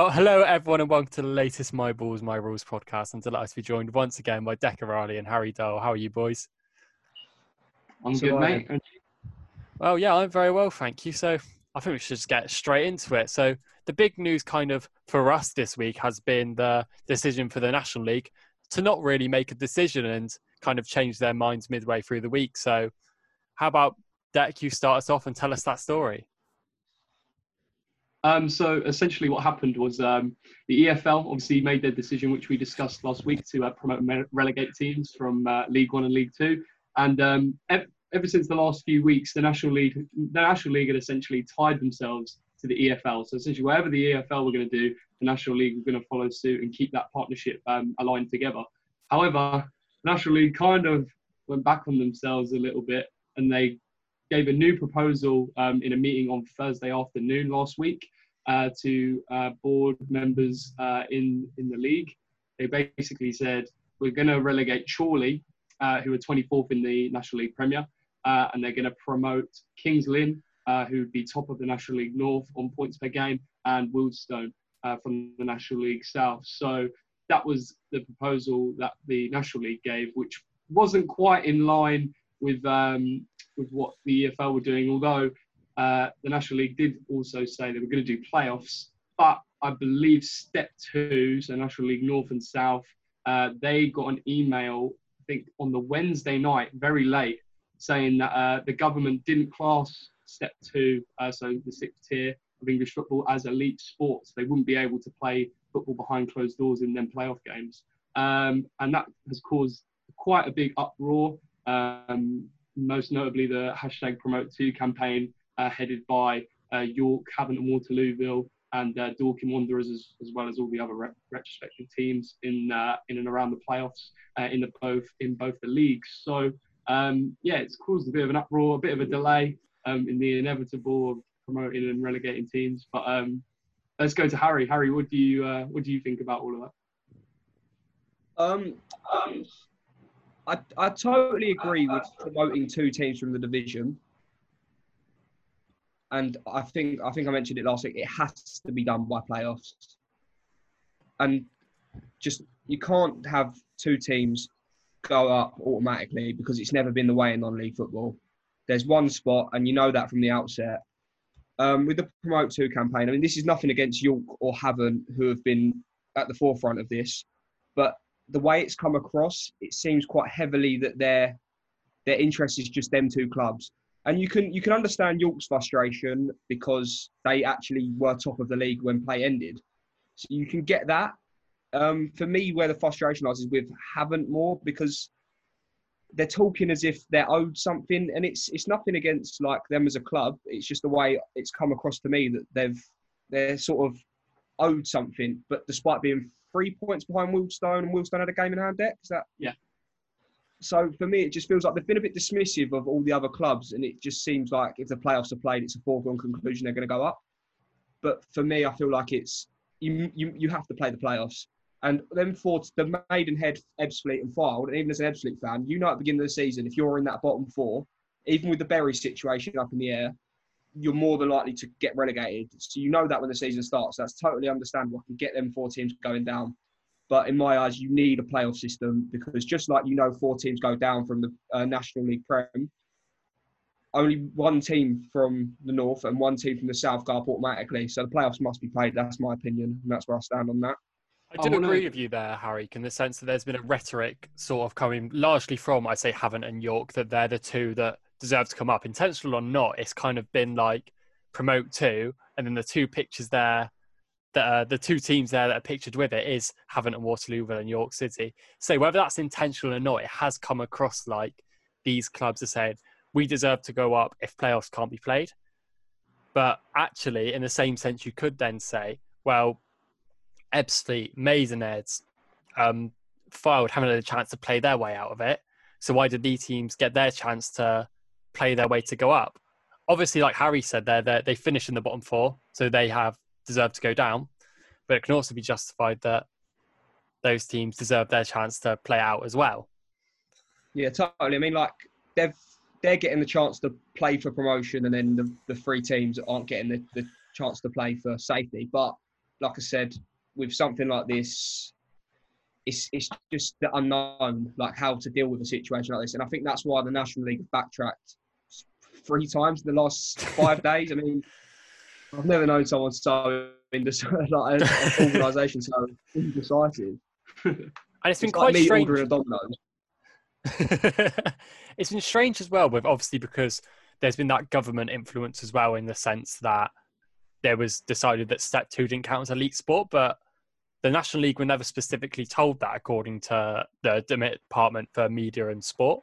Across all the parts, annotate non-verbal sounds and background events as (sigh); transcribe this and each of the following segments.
Well, hello everyone, and welcome to the latest My Balls, My Rules podcast. I'm delighted to be joined once again by Decker Riley and Harry Dole. How are you, boys? I'm So good, mate. Well, yeah, I'm very well, thank you. So I think we should just get straight into it. So the big news, kind of for us this week, has been the decision for the National League to not really make a decision and kind of change their minds midway through the week. So, how about Deck? You start us off and tell us that story. Um, so essentially, what happened was um, the EFL obviously made their decision, which we discussed last week, to uh, promote and relegate teams from uh, League One and League Two. And um, ev- ever since the last few weeks, the National League, the National League had essentially tied themselves to the EFL. So essentially, whatever the EFL were going to do, the National League were going to follow suit and keep that partnership um, aligned together. However, the National League kind of went back on themselves a little bit, and they gave a new proposal um, in a meeting on Thursday afternoon last week to uh, board members uh, in in the league. They basically said we're going to relegate Chorley, uh, who are 24th in the National League Premier, uh, and they're going to promote Kings Lynn, uh, who would be top of the National League North on points per game, and Wealdstone uh, from the National League South. So that was the proposal that the National League gave, which wasn't quite in line with um, with what the EFL were doing. Although uh, the National League did also say they were going to do playoffs, but I believe step two, so National League North and South, uh, they got an email, I think on the Wednesday night, very late, saying that uh, the government didn't class step two, uh, so the sixth tier of English football, as elite sports. They wouldn't be able to play football behind closed doors in them playoff games. Um, and that has caused quite a big uproar. Um, most notably, the hashtag Promote Two campaign, headed by uh, York, Havant, and Waterlooville, and uh, Dorking Wanderers, as, as well as all the other re- retrospective teams in uh, in and around the playoffs uh, in the both in both the leagues. So um, yeah, it's caused a bit of an uproar, a bit of a delay um, in the inevitable of promoting and relegating teams. But um, let's go to Harry. Harry, what do you uh, what do you think about all of that? Um, I, I totally agree with promoting two teams from the division. And I think I think I mentioned it last week. It has to be done by playoffs. And just you can't have two teams go up automatically because it's never been the way in non-league football. There's one spot, and you know that from the outset. Um, with the promote two campaign, I mean, this is nothing against York or Havant, who have been at the forefront of this, but the way it's come across, it seems quite heavily that their their interest is just them two clubs. And you can you can understand York's frustration because they actually were top of the league when play ended. So you can get that. Um, for me, where the frustration lies is with Havant more because they're talking as if they're owed something, and it's it's nothing against like them as a club. It's just the way it's come across to me that they've they're sort of owed something, but despite being three points behind Wealdstone, and Wealdstone had a game in hand deck. Is that? Yeah. So for me, it just feels like they've been a bit dismissive of all the other clubs, and it just seems like if the playoffs are played, it's a foregone conclusion they're going to go up. But for me, I feel like it's you you, you have to play the playoffs. And then for the Maidenhead, Ebbsfleet, and Fylde, and even as an Ebbsfleet fan, you know at the beginning of the season, if you're in that bottom four, even with the Bury situation up in the air, you're more than likely to get relegated. So you know that when the season starts. That's totally understandable. I can get them four teams going down. But in my eyes, you need a playoff system because just like you know, four teams go down from the uh, National League Prem, only one team from the north and one team from the south go up automatically. So the playoffs must be played. That's my opinion, and that's where I stand on that. I I do wanna- agree with you there, Harry, in the sense that there's been a rhetoric sort of coming largely from, I'd say, Havant and York, that they're the two that deserve to come up. Intentional or not, it's kind of been like promote two, and then the two pictures there, that uh, the two teams there that are pictured with it is Havant and Waterlooville and York City. So whether that's intentional or not, it has come across like these clubs are saying we deserve to go up if playoffs can't be played. But actually, in the same sense, you could then say, well, Ebbsfleet, Maidenheads, um, Fylde haven't had a chance to play their way out of it. So why did these teams get their chance to play their way to go up? Obviously, like Harry said, they they finish in the bottom four, so they have deserved to go down. But it can also be justified that those teams deserve their chance to play out as well. Yeah, totally. I mean, like they've they're getting the chance to play for promotion, and then the, the three teams aren't getting the, the chance to play for safety. But like I said, with something like this, it's it's just the unknown, like how to deal with a situation like this. And I think that's why the National League backtracked three times in the last five (laughs) days. I mean, I've never known someone so indecisive, (laughs) like an organisation so indecisive. (laughs) And it's been It's quite like strange. ordering a Domino's. (laughs) it's been strange as well, with obviously because there's been that government influence as well, in the sense that there was decided that step two didn't count as elite sport, but the National League were never specifically told that, according to the Department for Media and Sport.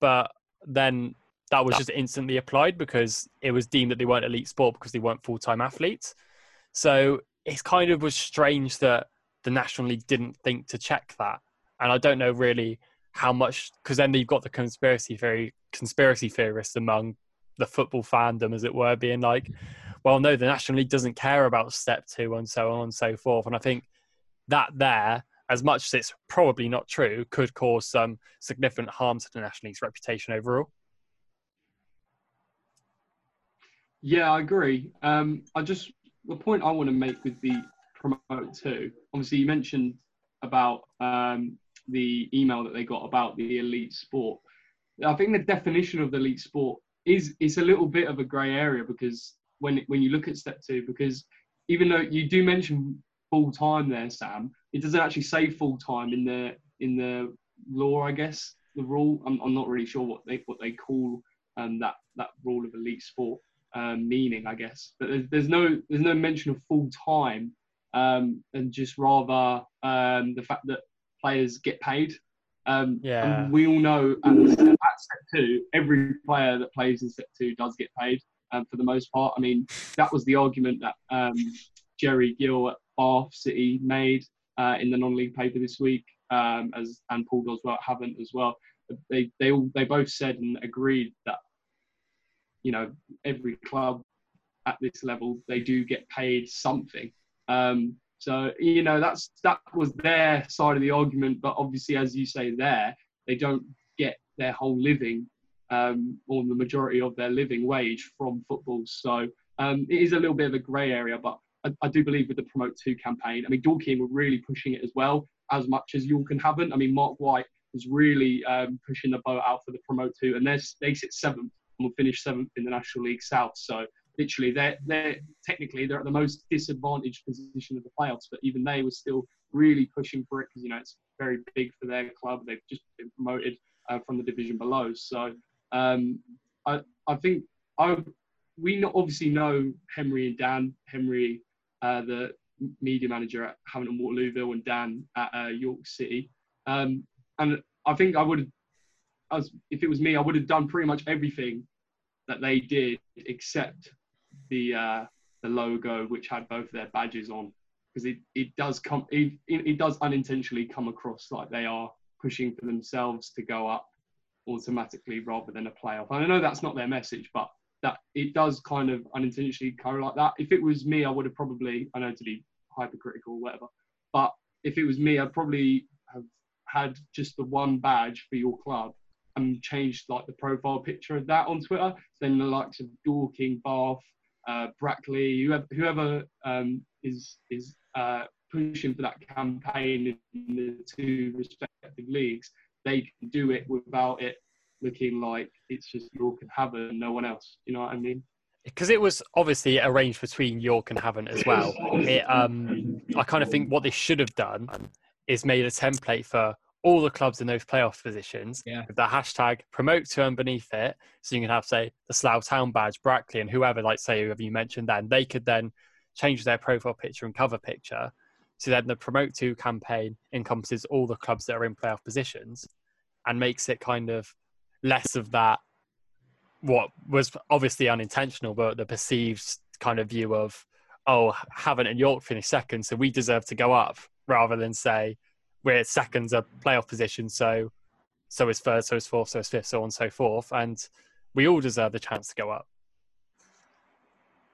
But then that was just instantly applied because it was deemed that they weren't elite sport because they weren't full time athletes. So it's kind of was strange that the National League didn't think to check that. And I don't know really how much because then you've got the conspiracy theory conspiracy theorists among the football fandom, as it were, being like, well, no, the National League doesn't care about step two and so on and so forth. And I think that there, as much as it's probably not true, could cause some significant harm to the National League's reputation overall. Yeah, I agree. Um, I just the point I want to make with the promote two. Obviously, you mentioned about um, the email that they got about the elite sport. I think the definition of the elite sport is it's a little bit of a grey area because when when you look at step two, because even though you do mention full time there, Sam, it doesn't actually say full time in the in the law. I guess the rule. I'm, I'm not really sure what they what they call um, that that rule of elite sport um, meaning, I guess. But there's, there's no there's no mention of full time, um, and just rather um, the fact that players get paid. Um, Yeah. we all know at step, at step two, every player that plays in step two does get paid um, for the most part. I mean, that was the argument that um, Jerry Gill at Bath City made uh, in the non-league paper this week, um, as and Paul Doswell Havant as well. They they all they both said and agreed that you know every club at this level they do get paid something. Um, so you know that's that was their side of the argument, but obviously, as you say, there they don't get their whole living um, or the majority of their living wage from football. So um, it is a little bit of a grey area, but I, I do believe with the Promote Two campaign, I mean Dorking were really pushing it as well as much as York and Havant. I mean Marc White was really um, pushing the boat out for the Promote Two, and they're, they sit seventh will finish seventh in the National League South. So literally, they're they're technically they're at the most disadvantaged position of the playoffs, but even they were still really pushing for it because you know it's very big for their club. They've just been promoted uh, from the division below. So um, I I think I we obviously know Henry and Dan Henry, uh, the media manager at Havant and Waterlooville, and Dan at uh, York City. Um, and I think I would, as if it was me, I would have done pretty much everything that they did except the uh, the logo, which had both their badges on, because it, it does come it, it does unintentionally come across like they are pushing for themselves to go up automatically rather than a playoff. And I know that's not their message, but that it does kind of unintentionally go like that. If it was me, I would have probably I know to be hypercritical or whatever, but if it was me, I'd probably have had just the one badge for your club and changed like the profile picture of that on Twitter. Then the likes of Dorking, Bath, uh, Brackley, whoever, whoever um, is is uh, pushing for that campaign in the two respective leagues, they can do it without it looking like it's just York and Havant and no one else. You know what I mean? because it was obviously arranged between York and Havant as well. It, um, I kind of think what they should have done is made a template for all the clubs in those playoff positions Yeah. with the hashtag promote two and beneath it. So you can have, say, the Slough Town badge, Brackley, and whoever, like, say, whoever you mentioned then, they could then change their profile picture and cover picture. So then the promote two campaign encompasses all the clubs that are in playoff positions and makes it kind of less of that what was obviously unintentional, but the perceived kind of view of, oh, Havant and York finished second, so we deserve to go up, rather than say we're seconds a playoff position, so so is third, so is fourth, so is fifth, so on and so forth, and we all deserve the chance to go up.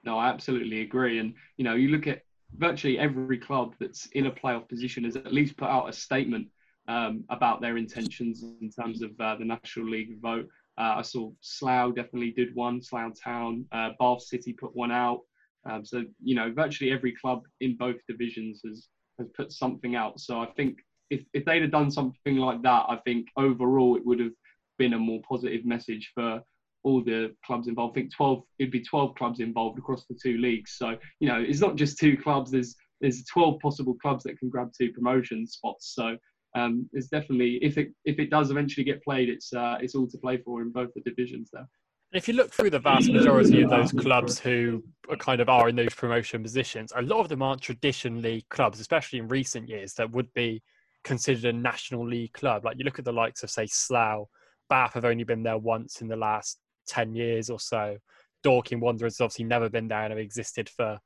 No, I absolutely agree. And you know, you look at virtually every club that's in a playoff position has at least put out a statement um, about their intentions in terms of uh, the National League vote. Uh, I saw Slough definitely did one. Slough Town, uh, Bath City put one out. Um, so you know, virtually every club in both divisions has has put something out. So I think if if they'd have done something like that, I think overall it would have been a more positive message for all the clubs involved. I think 12 it'd be 12 clubs involved across the two leagues. So you know, it's not just two clubs. There's there's 12 possible clubs that can grab two promotion spots. So um, it's definitely if it if it does eventually get played, it's uh, it's all to play for in both the divisions there. If you look through the vast majority of those clubs who are kind of are in those promotion positions, a lot of them aren't traditionally clubs, especially in recent years, that would be considered a national league club. Like you look at the likes of say Slough, Bath have only been there once in the last ten years or so. Dorking Wanderers has obviously never been there and have existed for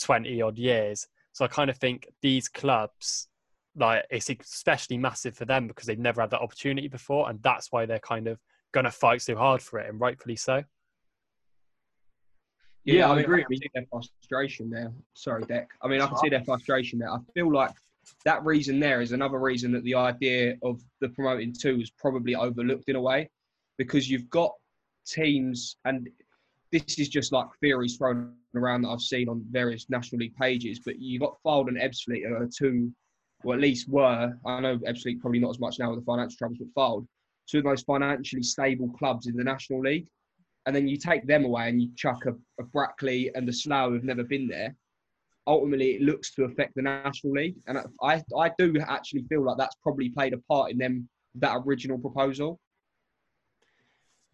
twenty odd years. So I kind of think these clubs like it's especially massive for them because they've never had that opportunity before, and that's why they're kind of going to fight so hard for it, and rightfully so. Yeah, yeah I, I agree. I can see their frustration there. Sorry, Deck. I mean, I can see their frustration there. I feel like that reason there is another reason that the idea of the promoting two is probably overlooked in a way, because you've got teams, and this is just like theories thrown around that I've seen on various National League pages, but you've got Fylde and Ebbsfleet are two or at least were, I know Ebbsfleet probably not as much now with the financial troubles, but Fylde, two of the most financially stable clubs in the National League. And then you take them away and you chuck a, a Brackley and a Slough who've never been there. Ultimately, it looks to affect the National League. And I, I do actually feel like that's probably played a part in them, that original proposal.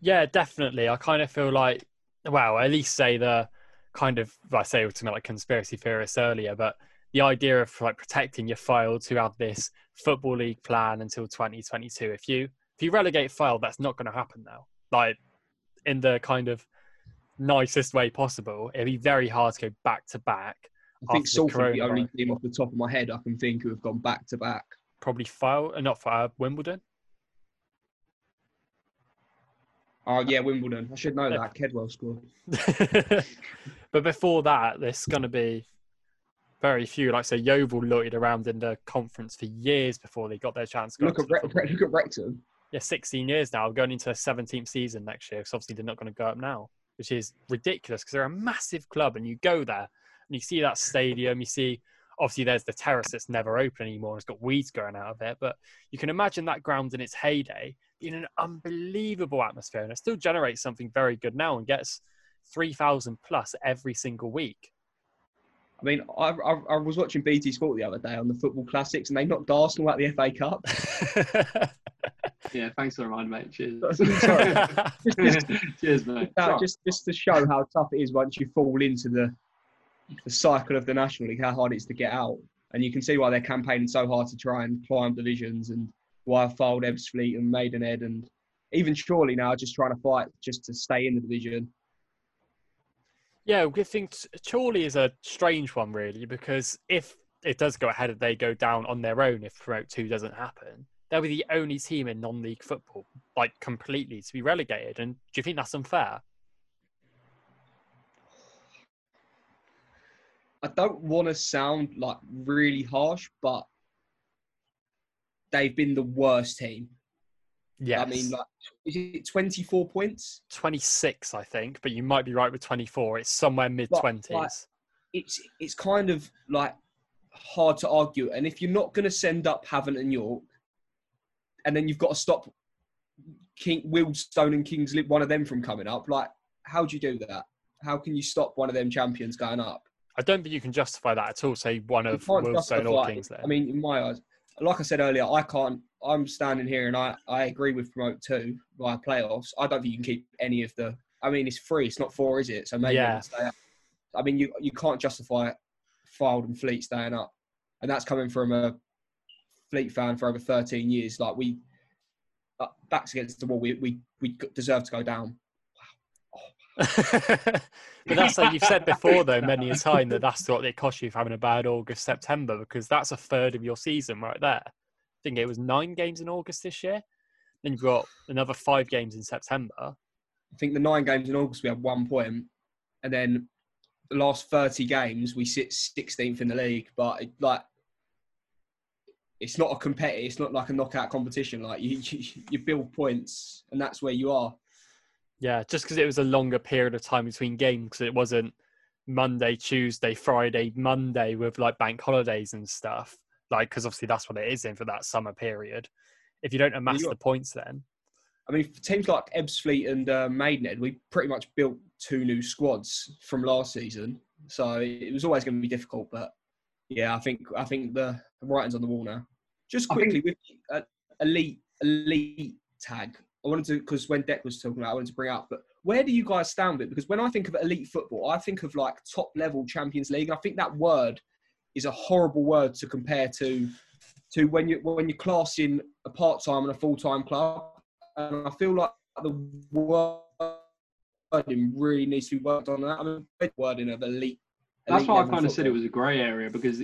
Yeah, definitely. I kind of feel like, well, at least say the kind of, I say something like conspiracy theorists earlier, but the idea of like protecting your Fylde to have this football league plan until 2022 if you if you relegate Fylde, that's not going to happen now like in the kind of nicest way possible it'd be very hard to go back to back i think Salford the only team off the top of my head i can think who have gone back to back probably Fylde uh, not for uh, wimbledon Oh yeah, Wimbledon. I should know that. Kedwell scored. (laughs) but before that, there's going to be very few. Like say, Yeovil loitered around in the conference for years before they got their chance. Look at, Re- look at Wrexham. Yeah, 16 years now, going into a 17th season next year. Because obviously they're not going to go up now, which is ridiculous. Because they're a massive club, and you go there and you see that stadium. You see, obviously, there's the terrace that's never open anymore. And it's got weeds growing out of it, but you can imagine that ground in its heyday in an unbelievable atmosphere, and it still generates something very good now and gets 3,000 plus every single week. I mean, I, I, I, was watching BT Sport the other day on the football classics, and they knocked Arsenal out the FA Cup. (laughs) yeah, thanks for the reminder, mate. Cheers. (laughs) just, just, (laughs) Cheers, mate. just, just to show how tough it is once you fall into the the cycle of the National League, how hard it is to get out, and you can see why they're campaigning so hard to try and climb divisions, and why Fylde, Ebbsfleet, and Maidenhead, and even Chorley now just trying to fight just to stay in the division. Yeah, I think Chorley is a strange one, really, because if it does go ahead and they go down on their own, if promote two doesn't happen, they'll be the only team in non-league football, like completely, to be relegated. And do you think that's unfair? I don't want to sound like really harsh, but they've been the worst team yeah, I mean, like, is it 24 points? 26, I think, but you might be right with 24. It's somewhere mid 20s. Like, it's it's kind of like hard to argue. And if you're not going to send up Havant and York, and then you've got to stop King Wealdstone and Kings one of them from coming up, like, how do you do that? How can you stop one of them champions going up? I don't think you can justify that at all. Say one of Wealdstone or Kings there. I mean, in my eyes, like I said earlier, I can't. I'm standing here and I, I agree with promote two via playoffs. I don't think you can keep any of the. I mean, it's free. It's not four, is it? So maybe yeah. I mean, you you can't justify Fylde and Fleet staying up, and that's coming from a Fleet fan for over 13 years. Like we, uh, backs against the wall. We we we deserve to go down. But that's like you've said before, though, many a (laughs) time that that's what it costs you for having a bad August, September, because that's a third of your season right there. I think it was nine games in August this year. Then you've got another five games in September. I think the nine games in August we had one point, and then the last thirty games we sit 16th in the league. But it, like, it's not a competitive. It's not like a knockout competition. Like (laughs) you, you, you build points, and that's where you are. Yeah, just because it was a longer period of time between games, because it wasn't Monday, Tuesday, Friday, Monday with like bank holidays and stuff. Like, because obviously that's what it is in for that summer period. If you don't amass you the points, then I mean, for teams like Ebbsfleet and uh, Maidenhead, we pretty much built two new squads from last season, so it was always going to be difficult. But yeah, I think I think the writing's on the wall now. Just I think- quickly with uh, elite elite tag, I wanted to because when Deck was talking about, I wanted to bring up. But where do you guys stand with? Because when I think of elite football, I think of like top level Champions League. And I think that word is a horrible word to compare to to when you when you're classing a part time and a full time club. And I feel like the wording really needs to be worked on. That I mean, wording of elite. That's elite why I kind of said it was a grey area because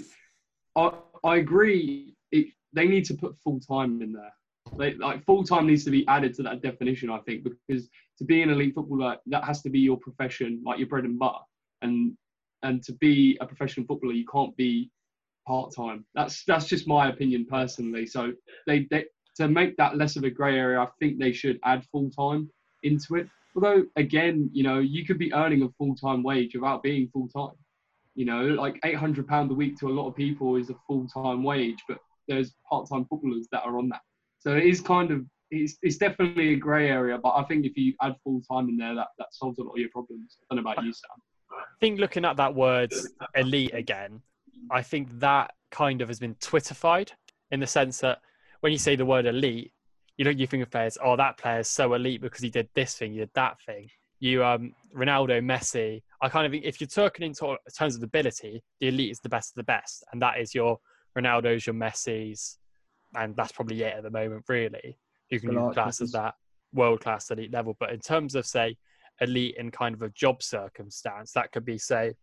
I I agree. It, they need to put full time in there. Like full time needs to be added to that definition. I think because to be an elite footballer, that has to be your profession, like your bread and butter. And and to be a professional footballer, you can't be part time. That's that's just my opinion personally. So they, they to make that less of a grey area, I think they should add full time into it. Although again, you know, you could be earning a full time wage without being full time. You know, like eight hundred pound a week to a lot of people is a full time wage, but there's part time footballers that are on that. So it is kind of it's, it's definitely a grey area, but I think if you add full time in there, that, that solves a lot of your problems. I don't know about you, Sam. I think looking at that word elite again, I think that kind of has been Twitterfied in the sense that when you say the word elite, you don't you think of players, oh, that player is so elite because he did this thing, he did that thing. You um Ronaldo, Messi, I kind of think if you're talking in terms of ability, the elite is the best of the best. And that is your Ronaldo's, your Messi's, and that's probably it at the moment, really. You can class as that world class elite level. But in terms of say elite in kind of a job circumstance, that could be say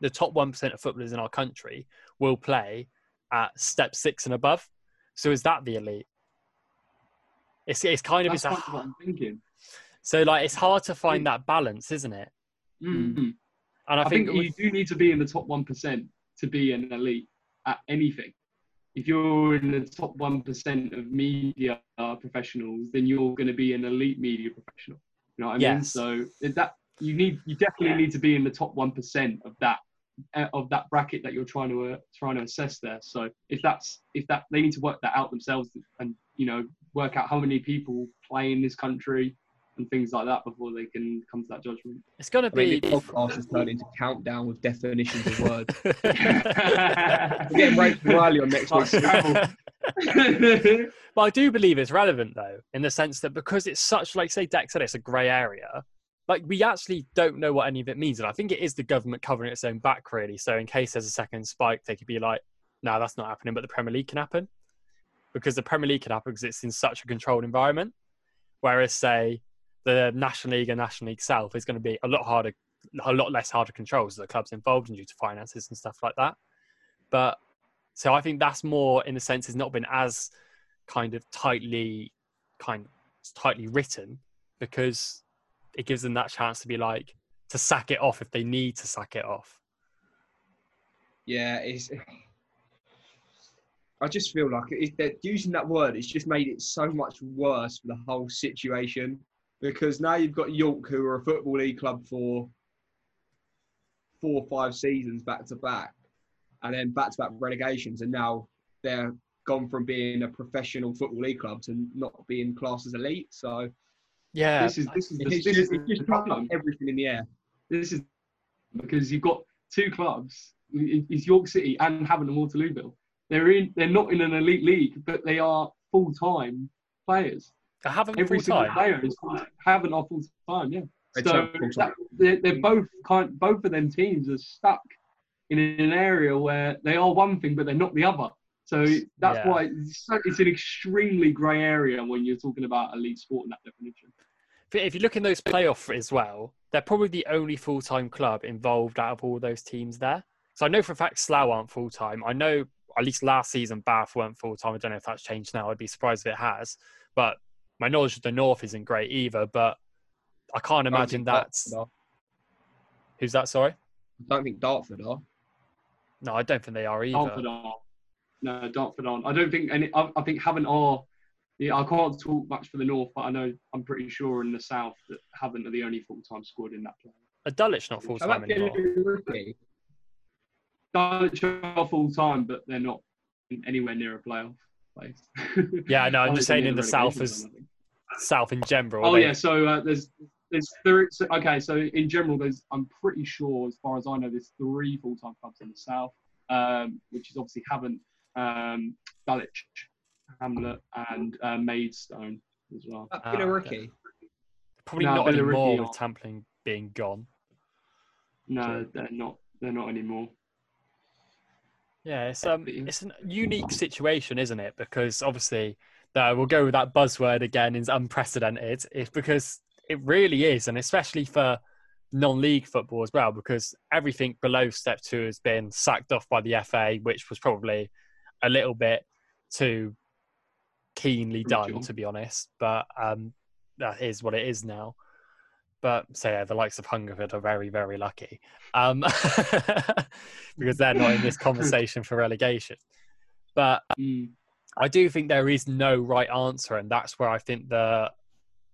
the top one percent of footballers in our country will play at step six and above. So is that the elite? It's it's kind of That's it's a, what I'm thinking. so like it's hard to find that balance, isn't it? Mm. And I, I, think, think, you do need to be in the top one percent to be an elite at anything. If you're in the top one percent of media professionals, then you're going to be an elite media professional. You know what I mean? So that you need, you definitely need to be in the top one percent of that uh, of that bracket that you're trying to uh, trying to assess there. So if that's if that they need to work that out themselves and you know work out how many people play in this country and things like that before they can come to that judgment. it's going to I mean, be. the podcast has turned into countdown with definitions of words. (laughs) (laughs) We're Well, getting Rachel Riley on next week's (laughs) But I do believe it's relevant though, in the sense that because it's such, like say Dex said, it's a grey area. Like we actually don't know what any of it means, and I think it is the government covering its own back, really. So in case there's a second spike, they could be like, "No, that's not happening," but the Premier League can happen because the Premier League can happen because it's in such a controlled environment. Whereas, say, the National League and National League South is going to be a lot harder, a lot less hard to control, the clubs involved and due to finances and stuff like that. But so I think that's more in the sense it's not been as kind of tightly kind of tightly written because it gives them that chance to be like to sack it off if they need to sack it off. Yeah, it's. I just feel like it, that using that word, it's just made it so much worse for the whole situation. Because now you've got York, who are a football league club for four or five seasons back to back, and then back to back relegations, and now they're gone from being a professional football league club to not being classed as elite. So Yeah, this is this is the, it's this just, is it's the just problem. everything in the air. This is because you've got two clubs. it- It's York City and Havant and Waterlooville. They're in. They're not in an elite league, but they are full time players. I haven't Every single time. player is Havant are full time. Yeah. So that, they're, they're both kind. Both of them teams are stuck in an area where they are one thing, but they're not the other. So that's Yeah. why it's, it's an extremely grey area when you're talking about elite sport in that definition. If- If you look in those playoff as well, they're probably the only full time club involved out of all those teams there. So I know for a fact Slough aren't full time. I know at least last season Bath weren't full time. I don't know if that's changed now. I'd be surprised if it has. But my knowledge of the North isn't great either. But I can't imagine think that's Dartford who's that. Sorry, I don't think Dartford are. no, I don't think they are either. Dartford are. No, Dartford aren't. I don't think any. I, I think Havant are. Yeah, I can't talk much for the north, but I know I'm pretty sure in the south that Havant are the only full-time squad in that play. Are Dulwich not full-time about anymore? Billy Dulwich are full time, but they're not anywhere near a playoff place. Yeah, no, I'm just saying in the the south relegation as zone, I think. South in general. Oh they- yeah, so uh, there's there's three. So, okay, so in general, there's I'm pretty sure, as far as I know, there's three full-time clubs in the south, um, which is obviously Havant, um, Dulwich, Hamlet, and uh, Maidstone as well. How Ah, about okay. Ricky? probably No, not Billericay anymore with aren't. Tamplin being gone. No, they're not. They're not anymore. Yeah, it's um, yeah. it's a unique situation, isn't it? Because obviously, uh, we'll go with that buzzword again. Is unprecedented. It's because it really is, and especially for non-league football as well, because everything below step two has been sacked off by the FA, which was probably a little bit too keenly done, to be honest. But um, that is what it is now. But so yeah, the likes of Hungerford are very, very lucky um, (laughs) because they're not in this (laughs) conversation for relegation. But Mm. I do think there is no right answer, and that's where I think the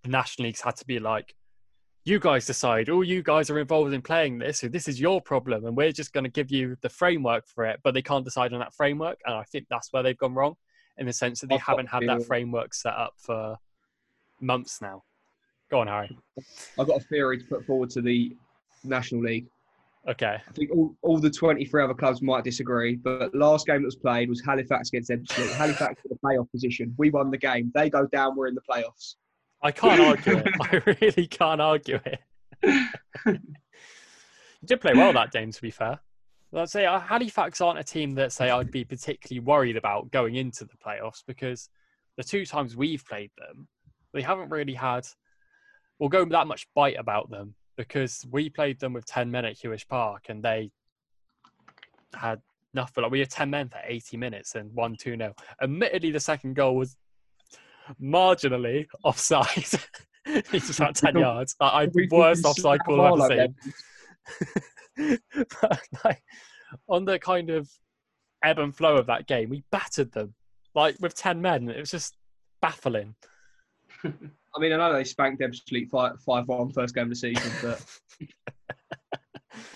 national leagues had to be like, you guys decide. All you guys are involved in playing this, so this is your problem, and we're just going to give you the framework for it. But they can't decide on that framework, and I think that's where they've gone wrong, in the sense that they haven't had that framework set up for months now. Go on, Harry. I've got a theory to put forward to the National League. Okay. I think all, all the 23 other clubs might disagree, but last game that was played was Halifax against Ebbsfleet. Halifax in the playoff position. We won the game. They go down, we're in the playoffs. I can't argue it. (laughs) I really can't argue it. you did play well that game, to be fair. I'd say uh, Halifax aren't a team that say I'd be particularly worried about going into the playoffs because the two times we've played them, they haven't really had, we'll go that much bite about them because we played them with 10 men at Huish Park and they had nothing. Like we had 10 men for 80 minutes and 1 2 0. Admittedly, the second goal was marginally (laughs) offside. (laughs) it's just about 10 yards. I, I We- we- worst we offside call I've Harlow ever seen. (laughs) but like, on the kind of ebb and flow of that game, we battered them like with 10 men. It was just baffling. I mean, I know they spanked Ebbsfleet 5 5 1 first game of the season, but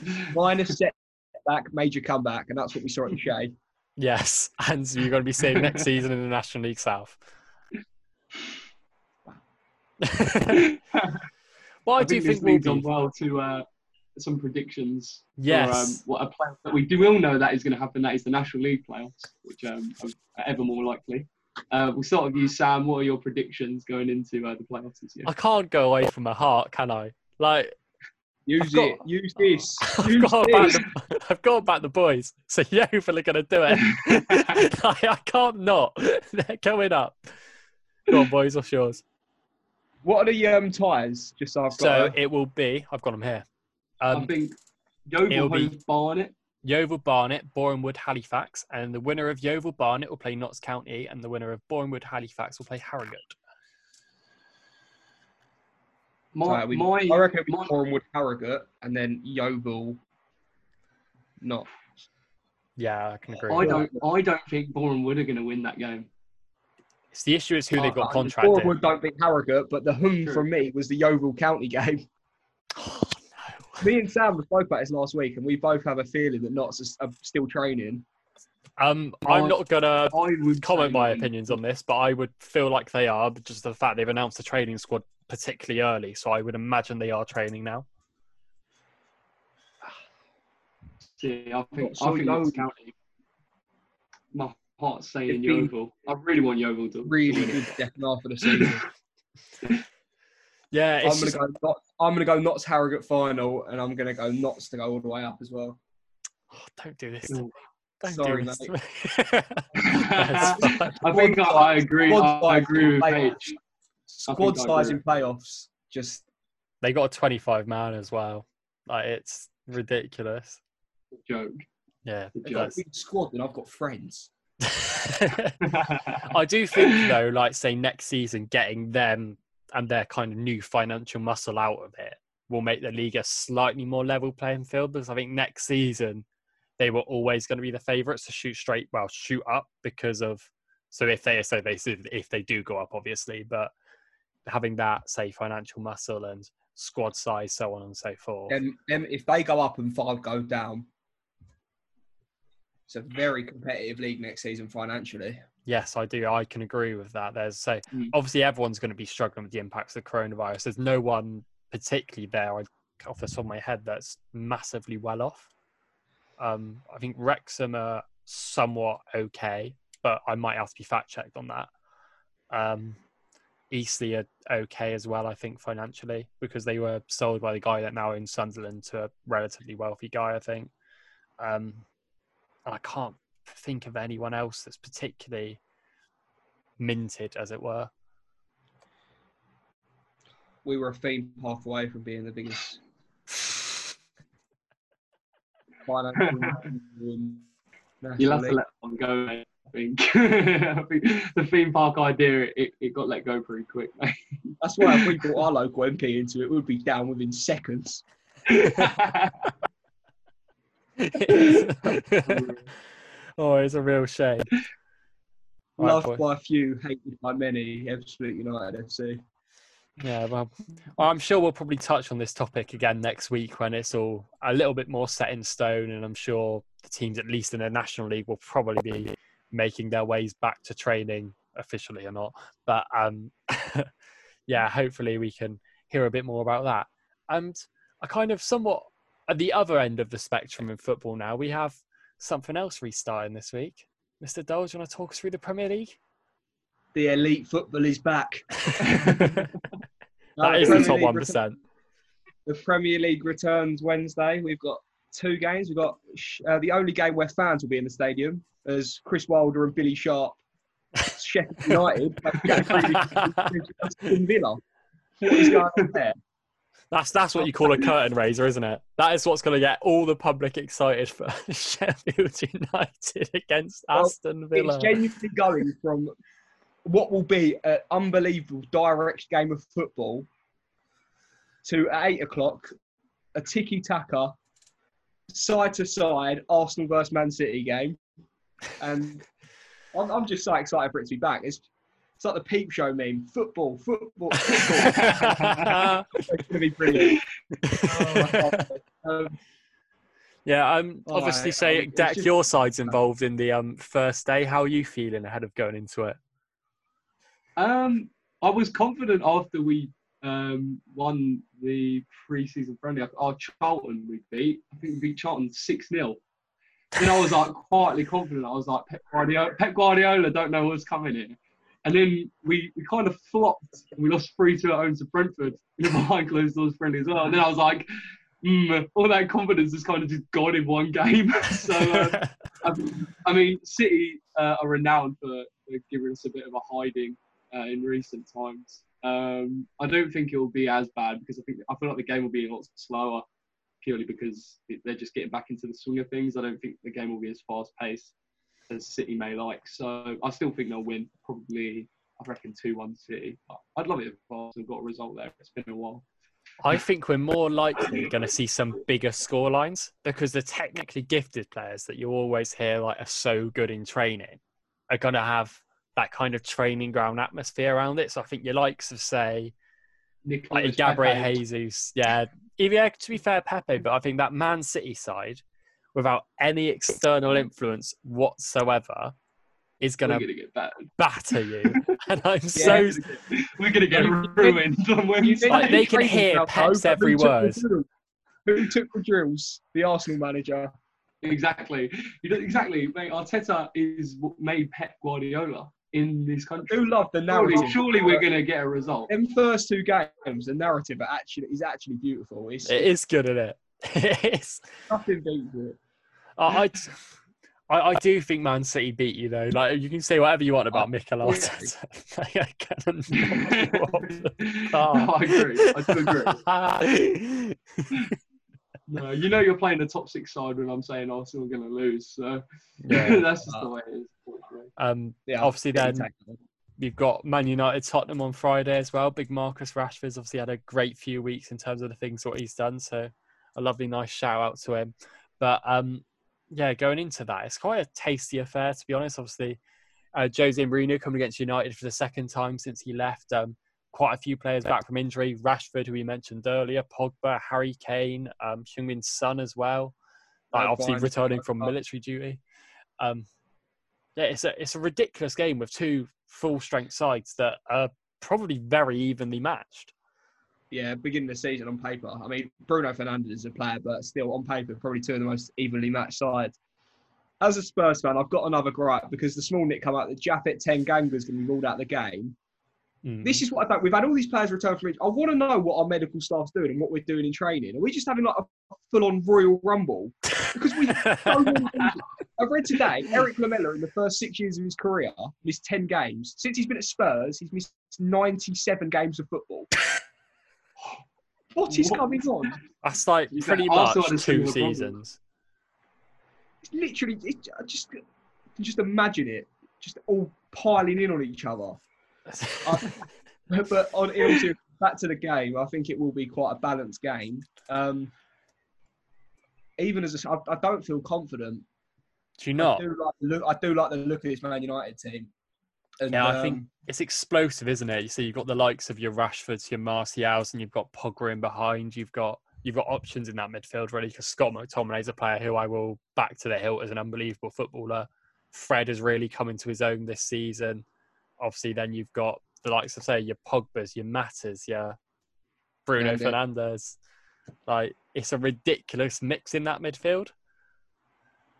(laughs) minus setback, major comeback, and that's what we saw at the Shay. Yes, and you're going to be seeing next season in the National League South. (laughs) well, I, I do think think we'll leads on well to uh, some predictions. Yes. For, um, what a play that we do all know that is going to happen. That is the National League playoffs, which um, are ever more likely. Uh, we'll start with you, Sam. What are your predictions going into uh, the playoffs this year? I can't go away from my heart, can I? Like, Use got- it. Use this. I've Use got, this. the, I've got back the boys. So Yeovil are going to do it. (laughs) I, I can't not. (laughs) They're going up. Go on, boys. What's yours? What are the um, ties? Just so I've got. So a- it will be. I've got them here. Um, I think it'll be- hosts Barnet. Yeovil Barnet, Boreham Wood Halifax, and the winner of Yeovil Barnet will play Notts County, and the winner of Boreham Wood Halifax will play Harrogate. My, Right, we- my, I reckon my, Boreham Wood Harrogate and then Yeovil. Not. Yeah, I can agree. I don't. I don't think Boreham Wood are going to win that game. It's the issue is who they've got contracted. Boreham Wood don't beat Harrogate, but the hum True. from me was the Yeovil County (laughs) game. (laughs) Me and Sam spoke about this last week, and we both have a feeling that Notts are still training. Um, I'm I- not gonna I would comment my opinions on this, but I would feel like they are, just the fact they've announced the training squad particularly early, so I would imagine they are training now. Yeah, I think. So I think Yeovil- Notts County. My heart's saying It'd Yeovil. I really want Yeovil to Really win good second half of the season. (laughs) Yeah, I'm gonna just, go. Notts, I'm gonna go Notts Harrogate final, and I'm gonna go Notts to go all the way up as well. oh, don't do this. Ooh. Don't Sorry, do this mate. me. That's (laughs) fine. I think I, I agree. Squad I, I size agree in with playoffs. Paige. Squad I size in playoffs, just They got a 25 man as well. Like it's ridiculous. Joke. Yeah, Good it job. does. big squad, and I've got friends. (laughs) I do think though, like say next season, getting them and their kind of new financial muscle out of it will make the league a slightly more level playing field. Because I think next season they were always going to be the favourites to shoot straight, well, shoot up because of. So if they so they if they do go up, obviously, but having that say financial muscle and squad size, so on and so forth. And if they go up and five go down, it's a very competitive league next season financially. Yes, I do. I can agree with that. There's so Mm. obviously everyone's going to be struggling with the impacts of coronavirus. There's no one particularly there I- off the top of my head that's massively well off. Um, I think Wrexham are somewhat okay, but I might have to be fact checked on that. Um, Eastleigh are okay as well, I think financially, because they were sold by the guy that now owns Sunderland to a relatively wealthy guy, I think. Um, and I can't think of anyone else that's particularly minted, as it were. We were a theme park away from being the biggest financial. in National You'll have to let one go, mate. I think. (laughs) I think the theme park idea it, it got let go pretty quick. mate. That's why if we brought our local MP into it, we'd be down within seconds. (laughs) (laughs) (laughs) oh, it's a real shame. Right, Loved boy. by a few, hated by many. Absolute United FC. Yeah, well, I'm sure we'll probably touch on this topic again next week when it's all a little bit more set in stone, and I'm sure the teams, at least in the National League, will probably be making their ways back to training officially or not. But um, (laughs) yeah, hopefully we can hear a bit more about that. And I kind of somewhat at the other end of the spectrum in football now, we have something else restarting this week. Mr. Dole, do you want to talk us through the Premier League? The elite football is back. (laughs) (laughs) that No, is the top one. The Premier League returns Wednesday. We've got two games. We've got uh, the only game where fans will be in the stadium as Chris Wilder and Billy Sharp, Sheffield United, (laughs) Villa. What is going on there? That's that's what you call a curtain raiser, isn't it? That is what's going to get all the public excited for (laughs) Sheffield United against Well, Aston Villa. It's genuinely going from what will be an unbelievable direct game of football to at eight o'clock a tiki taka side to side Arsenal versus Man City game, and I'm, I'm just so excited for it to be back. It's it's like the peep show meme: football, football, (laughs) football. (laughs) it's going to be brilliant. (laughs) um, yeah, um, Oh, obviously, I- say I- it's Deck, just- your side's involved in the um first day. How are you feeling ahead of going into it? Um, I was confident after we um, won the pre-season friendly. Our Charlton we beat. I think we beat Charlton six 0 Then I was like quietly confident. I was like Pep Guardiola. Pep Guardiola don't know what's coming here. And then we, we kind of flopped. And we lost three two at home to Brentford in a behind closed doors friendly as well. And then I was like, mm, all that confidence is kind of just gone in one game. (laughs) so. Uh, I- mean, City uh, are renowned for, for giving us a bit of a hiding uh, in recent times. Um, I don't think it will be as bad because I think I feel like the game will be a lot slower, purely because they're just getting back into the swing of things. I don't think the game will be as fast paced as City may like. So I still think they'll win. Probably, I reckon two one City. I'd love it if Arsenal got a result there. It's been a while. I think we're more likely going to see some bigger score lines because the technically gifted players that you always hear like are so good in training are going to have that kind of training ground atmosphere around it. So I think your likes of say Nicolas like Gabriel Pepe. Jesus, yeah, even yeah, to be fair, Pepe, but I think that Man City side, without any external influence whatsoever, is going to batter you. (laughs) And I'm so We're gonna get ruined. Like, they can hear Pep's every who took the word. Who took the drills? The Arsenal manager. Exactly. You know, exactly. Mate, Arteta is what made Pep Guardiola in this country. Who loved the narrative? Surely, surely we're going to get a result. Them first two games, the narrative actually is actually beautiful. It's, it is good, isn't it? It's, (laughs) nothing beats it. I, I, I do think Man City beat you though. Like you can say whatever you want about I- Mikel yeah. Arteta. (laughs) Like, I cannot (laughs) no, I agree. I do agree. agree. (laughs) No, you know you're playing the top six side when I'm saying Arsenal are going to lose. So Yeah. that's just the way it is. um, Yeah, obviously, pretty then tactical. we've got Man United Tottenham on Friday as well. Big Marcus Rashford's obviously had a great few weeks in terms of the things what he's done. So a lovely, nice shout out to him. But um, yeah, going into that, it's quite a tasty affair to be honest. Obviously, uh, Jose Mourinho coming against United for the second time since he left. Um, quite a few players back from injury. Rashford, who we mentioned earlier, Pogba, Harry Kane, um, Heung-Min Son as well. Like obviously returning from military duty. Um, yeah, it's a it's a ridiculous game with two full strength sides that are probably very evenly matched. Yeah, beginning of the season on paper. I mean, Bruno Fernandes is a player, but still on paper, probably two of the most evenly matched sides. As a Spurs fan, I've got another gripe because the small nick come out that Japhet Tanganga is going to be ruled out of the game. Mm. This is what I think. We've had all these players return from injury. I want to know what our medical staff's doing and what we're doing in training. Are we just having like a full-on Royal Rumble? Because we. (laughs) so. I've read today Erik Lamela in the first six years of his career missed ten games. Since he's been at Spurs, he's missed ninety-seven games of football. What is What? coming on? That's like pretty much two seasons. It's literally, it, I just I just imagine it, just all piling in on each other. (laughs) I- but on all back to the game, I think it will be quite a balanced game. Um, even as a, I, I don't feel confident. Do you I not? do like the look. I do like the look of this Man United team. And, Yeah, I think um, it's explosive, isn't it? You see, you've got the likes of your Rashfords, your Martials, and you've got Pogba in behind. You've got you've got options in that midfield, really. Because Scott McTominay is a player who I will back to the hilt as an unbelievable footballer. Fred has really come into his own this season. Obviously, then you've got the likes of say your Pogba's, your Matas, your Bruno Yeah. Fernandes. Like it's a ridiculous mix in that midfield.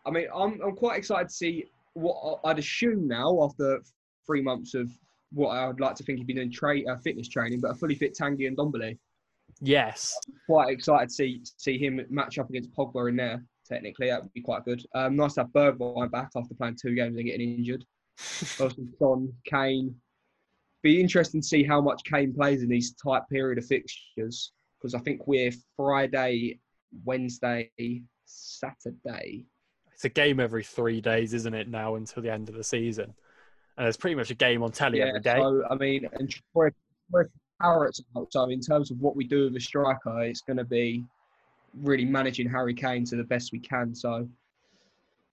I mean, I'm I'm quite excited to see what I'd assume now after three months of what I would like to think he'd been doing tra- uh, fitness training, but a fully fit Tanguy Ndombele. Yes, quite excited to see see him match up against Pogba in there. Technically, that would be quite good. Um, nice to have Bergwijn back after playing two games and getting injured. (laughs) Also, Son, Kane. Be interesting to see how much Kane plays in these tight period of fixtures because I think we're Friday, Wednesday, Saturday. it's a game every three days, isn't it? Now until the end of the season, and there's pretty much a game on telly every day. So I mean, and Troy Parrott's out. So in terms of what we do with a striker, it's going to be really managing Harry Kane to the best we can. So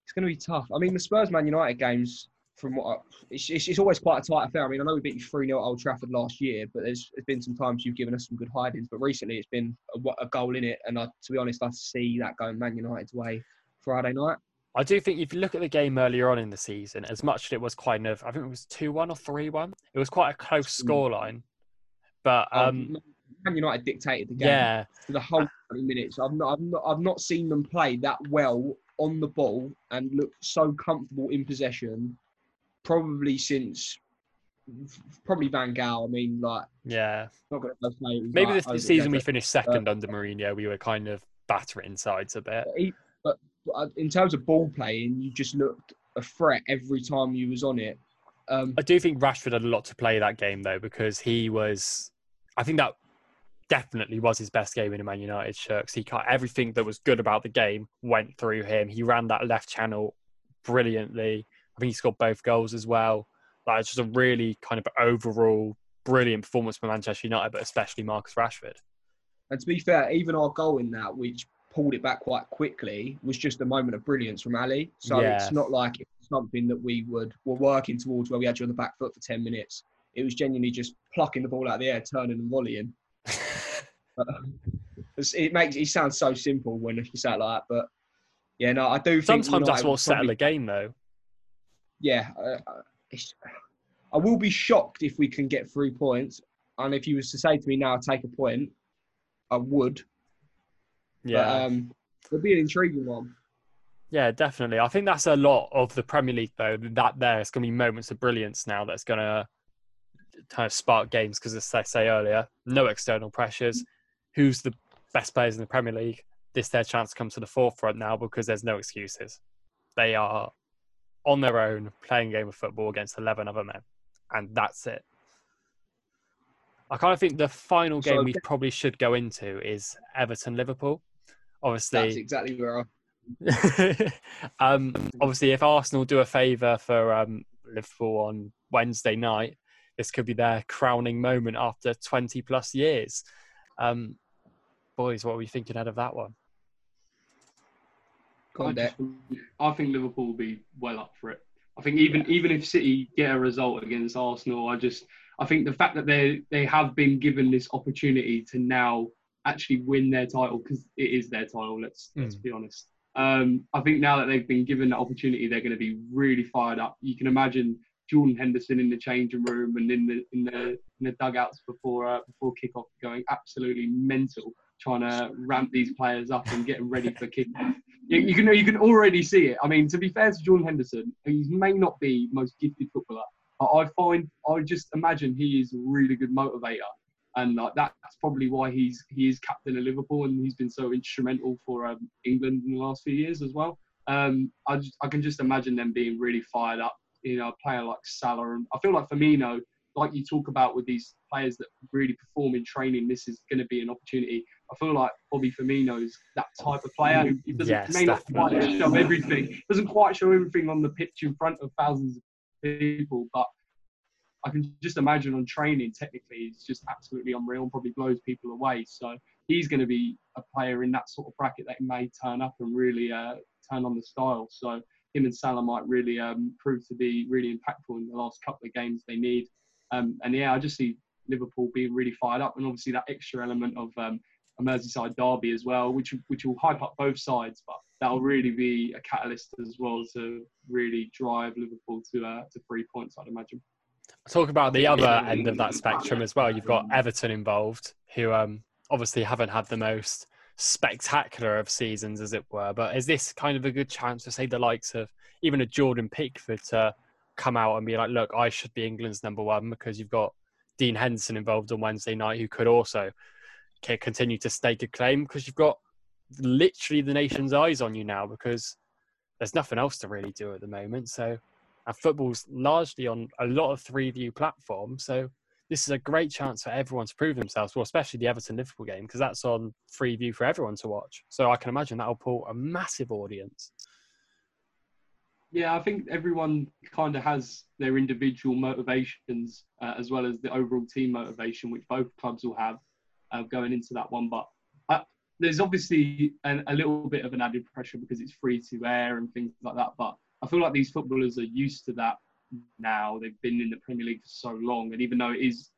it's going to be tough. I mean, the Spurs Man United games, from what I, it's, it's, it's always quite a tight affair. I mean, I know we beat you 3 0 at Old Trafford last year, but there's, there's been some times you've given us some good hidings. But recently it's been a, a goal in it. And I, to be honest, I see that going Man United's way Friday night. I do think if you look at the game earlier on in the season, as much as it was kind of, I think it was 2 1 or 3 1, it was quite a close Mm. scoreline. But um, Man United dictated the game. yeah, for the whole 20 minutes. I've not, I've not, I've not seen them play that well on the ball and look so comfortable in possession. Probably since, probably Van Gaal. I mean, like, yeah. not to play. Maybe like this, this season we finished second under Mourinho. We were kind of battering sides a bit. but he- But uh, in terms of ball playing, you just looked a threat every time you was on it. Um, I do think Rashford had a lot to play that game though, because he was. I think that definitely was his best game in a Man United shirt. he cut everything that was good about the game went through him. He ran that left channel brilliantly. I think he scored both goals as well. Like it's just a really kind of overall brilliant performance for Manchester United, but especially Marcus Rashford. and to be fair, even our goal in that, which pulled it back quite quickly, was just a moment of brilliance from Alli. So Yeah. it's not like it's something that we would were working towards where we had you on the back foot for 10 minutes. It was genuinely just plucking the ball out of the air, turning and volleying. (laughs) It makes it sounds so simple when you say it like that, but yeah, no, I do think Sometimes that's what settled probably- game though. Yeah, uh, uh, I will be shocked if we can get three points. And if you was to say to me now, take a point, I would. Yeah. But, um, it'll be an intriguing one. Yeah, definitely. I think that's a lot of the Premier League, though. That there, it's going to be moments of brilliance now. That's going to kind of spark games because, as I say earlier, no external pressures. Who's the best players in the Premier League? This their chance to come to the forefront now because there's no excuses. They are on their own playing a game of football against eleven other men, and that's it. I kind of think the final game So- we probably should go into is Everton Liverpool. Obviously, That's exactly where I. (laughs) um, obviously, if Arsenal do a favour for um, Liverpool on Wednesday night, this could be their crowning moment after 20 plus years. Um, boys, what are we thinking out of that one? I, just- I think Liverpool will be well up for it. I think even even if City get a result against Arsenal, I just I think the fact that they they have been given this opportunity to now actually win their title because it is their title. Let's mm. let's be honest. Um, I think now that they've been given the opportunity, they're going to be really fired up. You can imagine Jordan Henderson in the changing room and in the in the, in the dugouts before uh, before kickoff, going absolutely mental, trying to ramp these players up and get them ready for kickoff. You, you, can you can already see it. I mean, to be fair to Jordan Henderson, he may not be most gifted footballer, but I find I just imagine he is a really good motivator and like that's probably why he's he is captain of Liverpool and he's been so instrumental for um, England in the last few years as well. Um, I just, I can just imagine them being really fired up. You know, a player like Salah and I feel like Firmino, like you talk about with these players that really perform in training, this is going to be an opportunity. I feel like Bobby Firmino is that type of player who doesn't yes, may not quite show everything, doesn't quite show everything on the pitch in front of thousands of people, but I can just imagine on training, technically, it's just absolutely unreal and probably blows people away. So he's going to be a player in that sort of bracket that may turn up and really uh, turn on the style. So him and Salah might really um, prove to be really impactful in the last couple of games they need. Um, and yeah, I just see Liverpool being really fired up, and obviously that extra element of um, a Merseyside derby as well, which which will hype up both sides, but that'll really be a catalyst as well to really drive Liverpool to uh, to three points, I'd imagine. Talk about the other end of that (laughs) spectrum as well. You've got Everton involved, who um, obviously haven't had the most spectacular of seasons, as it were. But is this kind of a good chance to say the likes of even a Jordan Pickford to come out and be like, look, I should be England's number one because you've got Dean Henderson involved on Wednesday night, who could also continue to stake a claim because you've got literally the nation's eyes on you now because there's nothing else to really do at the moment. So and football's largely on a lot of free view platforms. So this is a great chance for everyone to prove themselves, well, especially the Everton Liverpool game, because that's on free view for everyone to watch. So I can imagine that'll pull a massive audience. Yeah, I think everyone kind of has their individual motivations uh, as well as the overall team motivation, which both clubs will have uh, going into that one. But uh, there's obviously an, a little bit of an added pressure because it's free to air and things like that. But I feel like these footballers are used to that now. They've been in the Premier League for so long, and even though it is,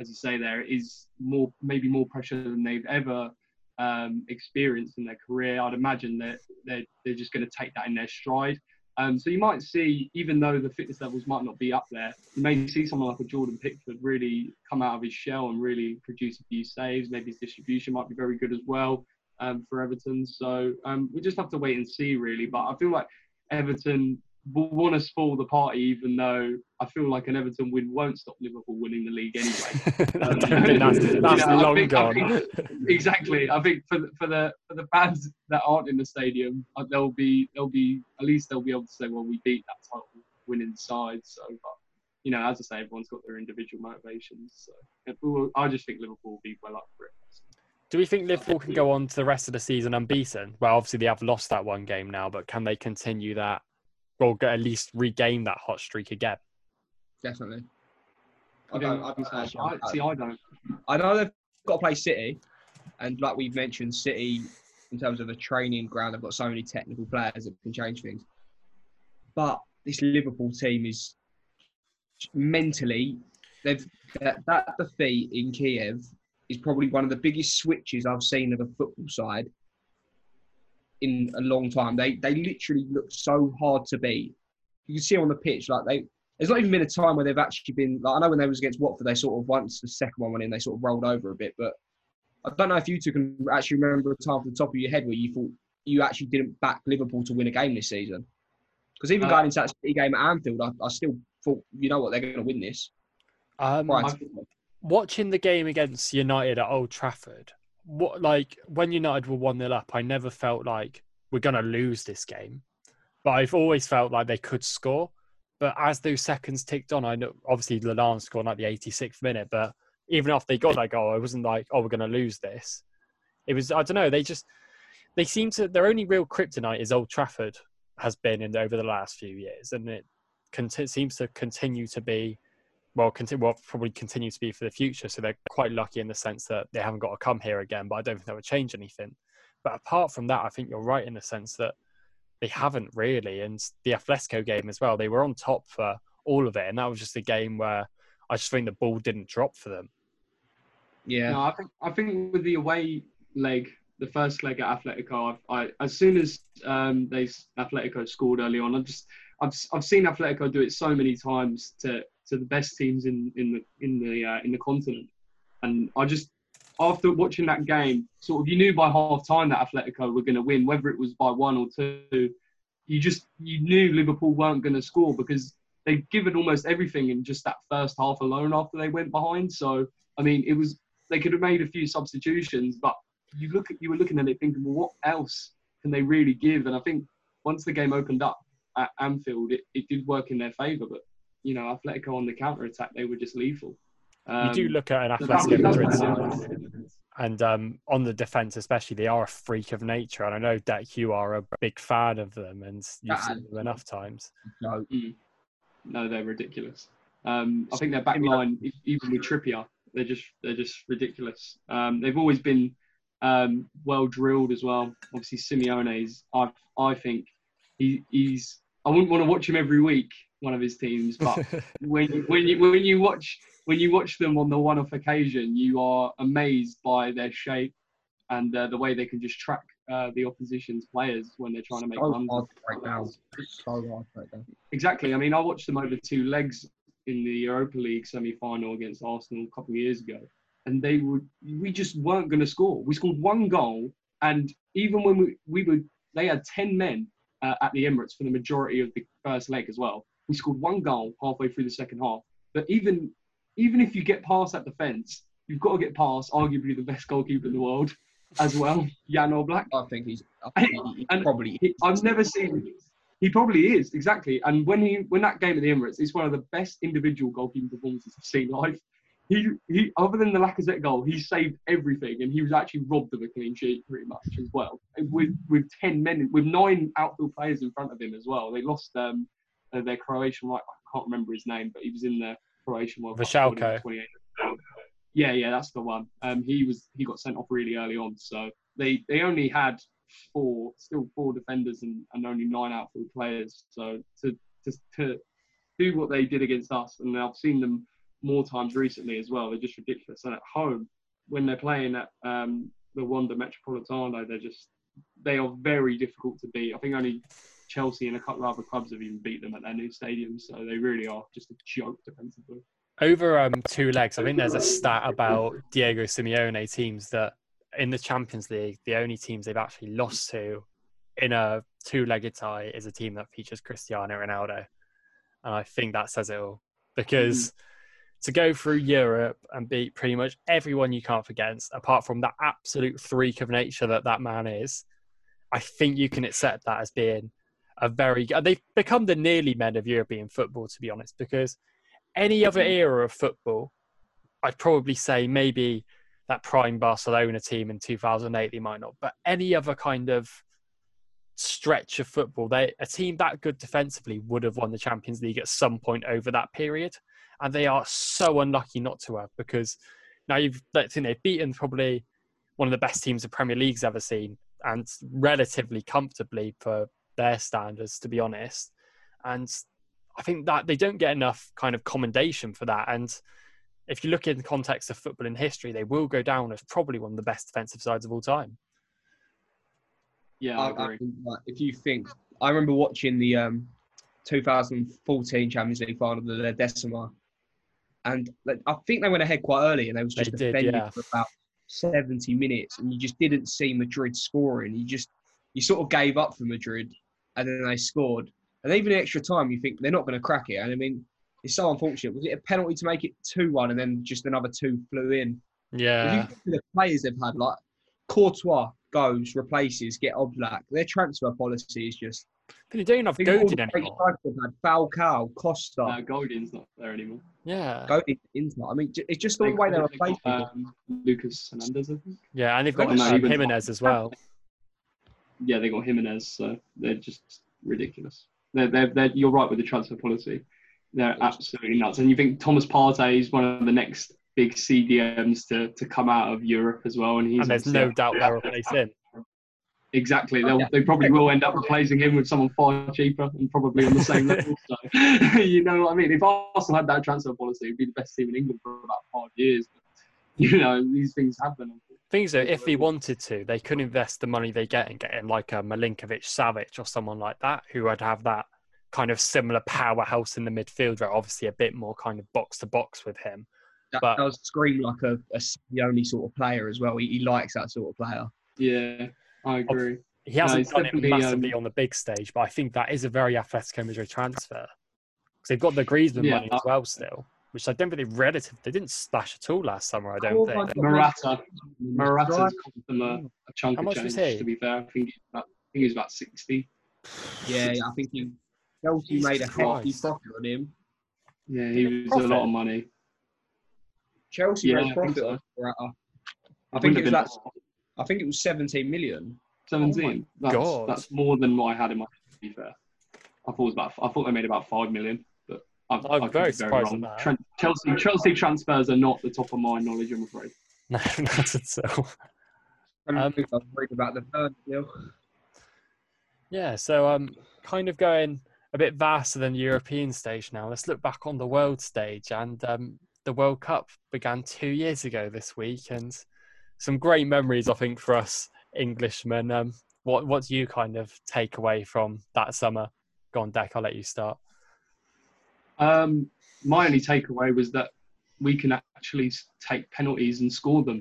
as you say, there is more maybe more pressure than they've ever um, experienced in their career. I'd imagine that they're, they're just going to take that in their stride. Um, so you might see, even though the fitness levels might not be up there, you may see someone like a Jordan Pickford really come out of his shell and really produce a few saves. Maybe his distribution might be very good as well um, for Everton. So um, we just have to wait and see, really. But I feel like Everton will want to spoil the party, even though I feel like an Everton win won't stop Liverpool winning the league anyway. (laughs) Um, that's, that's (laughs) you know, long think, gone. I think, (laughs) exactly. I think for the, for the for the fans that aren't in the stadium, uh, they'll be they'll be at least they'll be able to say, well, we beat that title winning side. So, but you know, as I say, everyone's got their individual motivations. So I just think Liverpool will be well up for it. Do we think Liverpool can go on to the rest of the season unbeaten? Well, obviously they have lost that one game now, but can they continue that or at least regain that hot streak again? Definitely. I don't. I, I, I, see, I don't. I know they've got to play City, and like we've mentioned, City in terms of a training ground, they've got so many technical players that can change things. But this Liverpool team is mentally, they've that, that defeat in Kiev is probably one of the biggest switches I've seen of a football side in a long time. They they literally look so hard to beat. You can see on the pitch, like they. There's not even been a time where they've actually been. Like I know when they was against Watford, they sort of once the second one went in, they sort of rolled over a bit. But I don't know if you two can actually remember a time off the top of your head where you thought you actually didn't back Liverpool to win a game this season. Because even uh, going into that City game at Anfield, I, I still thought, you know what, they're going to win this. Um, watching the game against United at Old Trafford, what like when United were one 0 up, I never felt like we're gonna lose this game, but I've always felt like they could score. But as those seconds ticked on, I know obviously Lallana scored like the 86th minute, but even after they got that goal, I wasn't like, oh, we're gonna lose this. It was I don't know. They just they seem to their only real kryptonite is Old Trafford has been in over the last few years, and it seems to continue to be well, continue, well, probably continue to be for the future. So they're quite lucky in the sense that they haven't got to come here again. But I don't think that would change anything. But apart from that, I think you're right in the sense that they haven't really. And the Atletico game as well, they were on top for all of it, and that was just a game where I just think the ball didn't drop for them. Yeah. No, I think I think with the away leg, the first leg at Atletico, I, I as soon as um, they Atletico scored early on, I just I've I've seen Atletico do it so many times to to the best teams in in the in the uh, in the continent, and I just after watching that game, sort of you knew by half time that Atletico were going to win, whether it was by one or two. You just you knew Liverpool weren't going to score because they'd given almost everything in just that first half alone after they went behind. So I mean, it was they could have made a few substitutions, but you look at you were looking at it thinking, well, what else can they really give? And I think once the game opened up at Anfield, it, it did work in their favour. But you know, Atletico on the counter attack, they were just lethal. you do Um, look at an Atletico Madrid and um, on the defense especially, they are a freak of nature. And I know that you are a big fan of them, and you've seen them enough times. No. No, they're ridiculous. Um, I think their back line, even with Trippier, they're just they're just ridiculous. Um, they've always been um, well drilled as well. Obviously, Simeone's. I I think he, he's. I wouldn't want to watch him every week, one of his teams, but (laughs) when you, when you when you watch when you watch them on the one-off occasion, you are amazed by their shape and uh, the way they can just track uh, the opposition's players when they're trying to make So runs. hard to break. So hard to break. Exactly. I mean, I watched them over two legs in the Europa League semi-final against Arsenal a couple of years ago, and they were we just weren't going to score. We scored one goal, and even when we we were they had ten men uh, at the Emirates for the majority of the first leg as well. We scored one goal halfway through the second half. But even even if you get past that defence, you've got to get past arguably the best goalkeeper in the world as well, Jan Oblak. I think he's. I think he, probably. He, I've never seen. He probably is exactly. And when he when that game at the Emirates, it's one of the best individual goalkeeping performances I've seen live. He he other than the Lacazette goal, he saved everything, and he was actually robbed of a clean sheet pretty much as well. With with ten men, with nine outfield players in front of him as well. They lost um uh, their Croatian right. I can't remember his name, but he was in the Croatian World Cup Vrsaljko. 28. Yeah, yeah, that's the one. Um, he was he got sent off really early on, so they they only had four, still four defenders and, and only nine outfield players. So to, to to do what they did against us, and I've seen them more times recently as well. They're just ridiculous. And at home, when they're playing at um, the Wanda Metropolitano, they're just they are very difficult to beat. I think only Chelsea and a couple of other clubs have even beat them at their new stadium. So they really are just a joke defensively. Over um, two legs, I think there's a stat about Diego Simeone teams that in the Champions League, the only teams they've actually lost to in a two-legged tie is a team that features Cristiano Ronaldo, and I think that says it all. Because to go through Europe and beat pretty much everyone you can't against, apart from that absolute freak of nature that that man is, I think you can accept that as being a very. They've become the nearly men of European football, to be honest, because any other mm-hmm. era of football, I'd probably say maybe that prime Barcelona team in 2008, they might not, but any other kind of stretch of football, they a team that good defensively would have won the Champions League at some point over that period, and they are so unlucky not to have because now you've let's think they've beaten probably one of the best teams the Premier League's ever seen, and relatively comfortably for their standards, to be honest, and I think that they don't get enough kind of commendation for that. And if you look in the context of football in history, they will go down as probably one of the best defensive sides of all time. Yeah, I I, I think, like, if you think, I remember watching the um, 2014 Champions League final, the La Decima, and like, I think they went ahead quite early, and they was They just did, defending yeah. for about 70 minutes, and you just didn't see Madrid scoring. You just you sort of gave up for Madrid, and then they scored, and even in extra time, you think they're not going to crack it. And I mean, it's so unfortunate. Was it a penalty to make it two-one, and then just another two flew in? If Yeah, you think of the players they've had, like Courtois goes, replaces, get Oblak. Their transfer policy is just. but they don't have Think of all Godin anymore. had Falcao, Costa, Uh, Godin's not there anymore. Yeah, Godin, Inter. I mean, it's just the They- way they're replace got, people. um, Lucas Hernandez, I think. yeah, and they've got no, uh, he was- Jimenez as well. Yeah, they got Jimenez, so they're just ridiculous. They're, they're, they're, you're right with the transfer policy. They're absolutely nuts. And you think Thomas Partey is one of the next big CDMs to, to come out of Europe as well. And he's And there's obviously no doubt they'll replace him. Exactly. They'll, They probably will end up replacing him with someone far cheaper and probably on the same (laughs) level. So, (laughs) you know what I mean? If Arsenal had that transfer policy, it'd be the best team in England for about five years. But, you know, these things happen. Things are, if he wanted to, they could invest the money they get and get in getting like a Milinkovic Savic or someone like that who would have that kind of similar powerhouse in the midfield, where obviously a bit more kind of box to box with him. That But- does scream like a, a the only sort of player as well. He, he likes that sort of player. Yeah, I agree. He hasn't it's done it massively um, on the big stage, but I think that is a very Atletico Madrid transfer. Because they've got the Griezmann Yeah, money as well still, which I don't think they relative. They didn't splash at all last summer. I don't Oh think. my Morata, Morata's cost them a, a chunk How of much change. was he? To be fair, I think he's about, I think he's about sixty. Yeah, yeah, I think he, Chelsea Jesus made a hefty Christ. profit on him. Yeah, he was Profit? a lot of money. Chelsea Yeah, I made think profit so. on Morata. I Would think it was been that. I think it was 17 million. seventeen. Oh that's, God. that's more than what I had in my. To be fair, I thought it was about. I thought they made about five million, but I, I'm I could very be surprised at wrong. that. Chelsea Chelsea transfers are not the top of my knowledge. I'm afraid. (laughs) No, not at all. Um, I was worried about the third deal. Yeah, so um, kind of going a bit vaster than the European stage now. Let's look back on the world stage, and um, the World Cup began two years ago this week, and some great memories, I think, for us Englishmen. Um, what what do you kind of take away from that summer? Go on, Deck. I'll let you start. Um, my only takeaway was that we can actually take penalties and score them,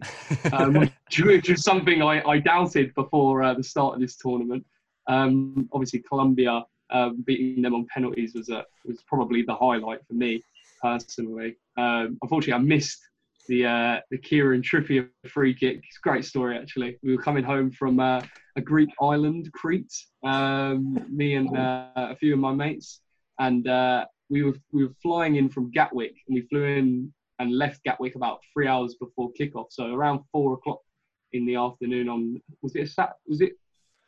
um, (laughs) which, was something I, I doubted before uh, the start of this tournament. Um, obviously, Colombia um, beating them on penalties was a, was probably the highlight for me personally. Um, unfortunately, I missed the uh, the Kieran Trippier free kick. It's a great story actually. We were coming home from uh, a Greek island, Crete, um, me and uh, a few of my mates, and uh, we were we were flying in from Gatwick, and we flew in and left Gatwick about three hours before kickoff. So around four o'clock in the afternoon on was it a Sat? Was it?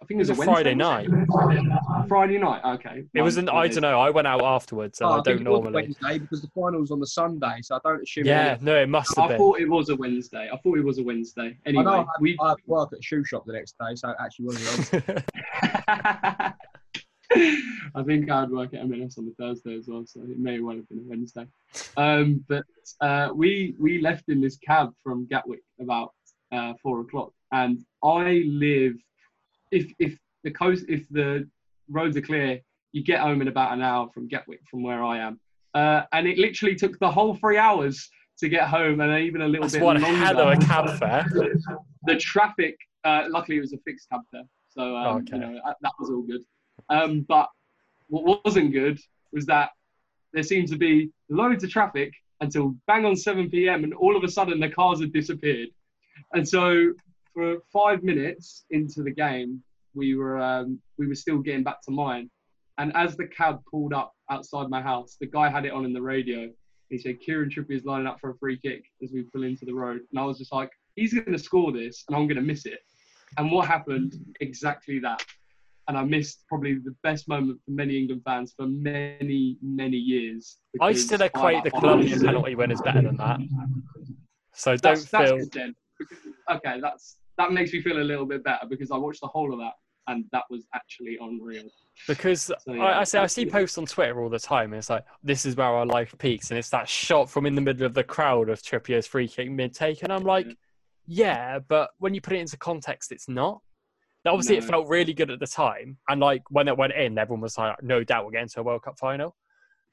I think it was, It was a a Friday Wednesday? Friday night. Okay. It was an I don't know. I went out afterwards, and Oh, I think don't it was normally. Wednesday because the final was on the Sunday, so I don't assume. Yeah, no, it must have I been. thought it was a Wednesday. I thought it was a Wednesday. I know I Anyway, had, we I had work at a shoe shop the next day, so it actually wasn't. (laughs) (laughs) (laughs) I think I'd work at M&S on the Thursday as well, so it may well have been a Wednesday. Um, but uh, we we left in this cab from Gatwick about uh, four o'clock, and I live. If if the coast, if the roads are clear, you get home in about an hour from Gatwick, from where I am, uh, and it literally took the whole three hours to get home, and even a little That's bit one longer. a cab fare. the traffic, uh, luckily, it was a fixed cab there, so um, Okay. you know that was all good. Um, but what wasn't good was that there seemed to be loads of traffic until bang on 7 p.m. and all of a sudden the cars had disappeared. And so for five minutes into the game, we were um, we were still getting back to mine. And as the cab pulled up outside my house, the guy had it on in the radio. He said, Kieran Trippier is lining up for a free kick as we pull into the road. And I was just like, he's going to score this and I'm going to miss it. And what happened? Exactly that. And I missed probably the best moment for many England fans for many, many years. I still equate the I- Colombian penalty winners better than that. So don't That's, that's feel. good then. Okay, that's that makes me feel a little bit better because I watched the whole of that and that was actually unreal. Because So, yeah, I, I say I see good. posts on Twitter all the time. And it's like this is where our life peaks, and it's that shot from in the middle of the crowd of Trippier's free kick mid take, and I'm like, yeah, but when you put it into context, it's not. Now, obviously, it felt really good at the time, and like when it went in, everyone was like, no doubt we're getting to a World Cup final.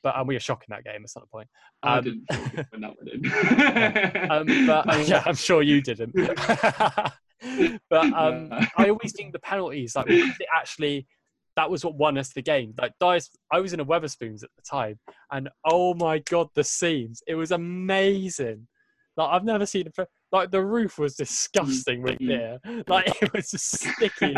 But um, we were shocking that game. That's not the point. I Um, didn't when that went in. (laughs) Um, but (laughs) yeah, I'm sure you didn't. (laughs) but um. I always think the penalties, like it actually, that was what won us the game. Like Dice, I was in a Wetherspoons at the time, and oh my god, the scenes! It was amazing. Like I've never seen it. Like the roof was disgusting with Mm. beer. Like it was just sticky.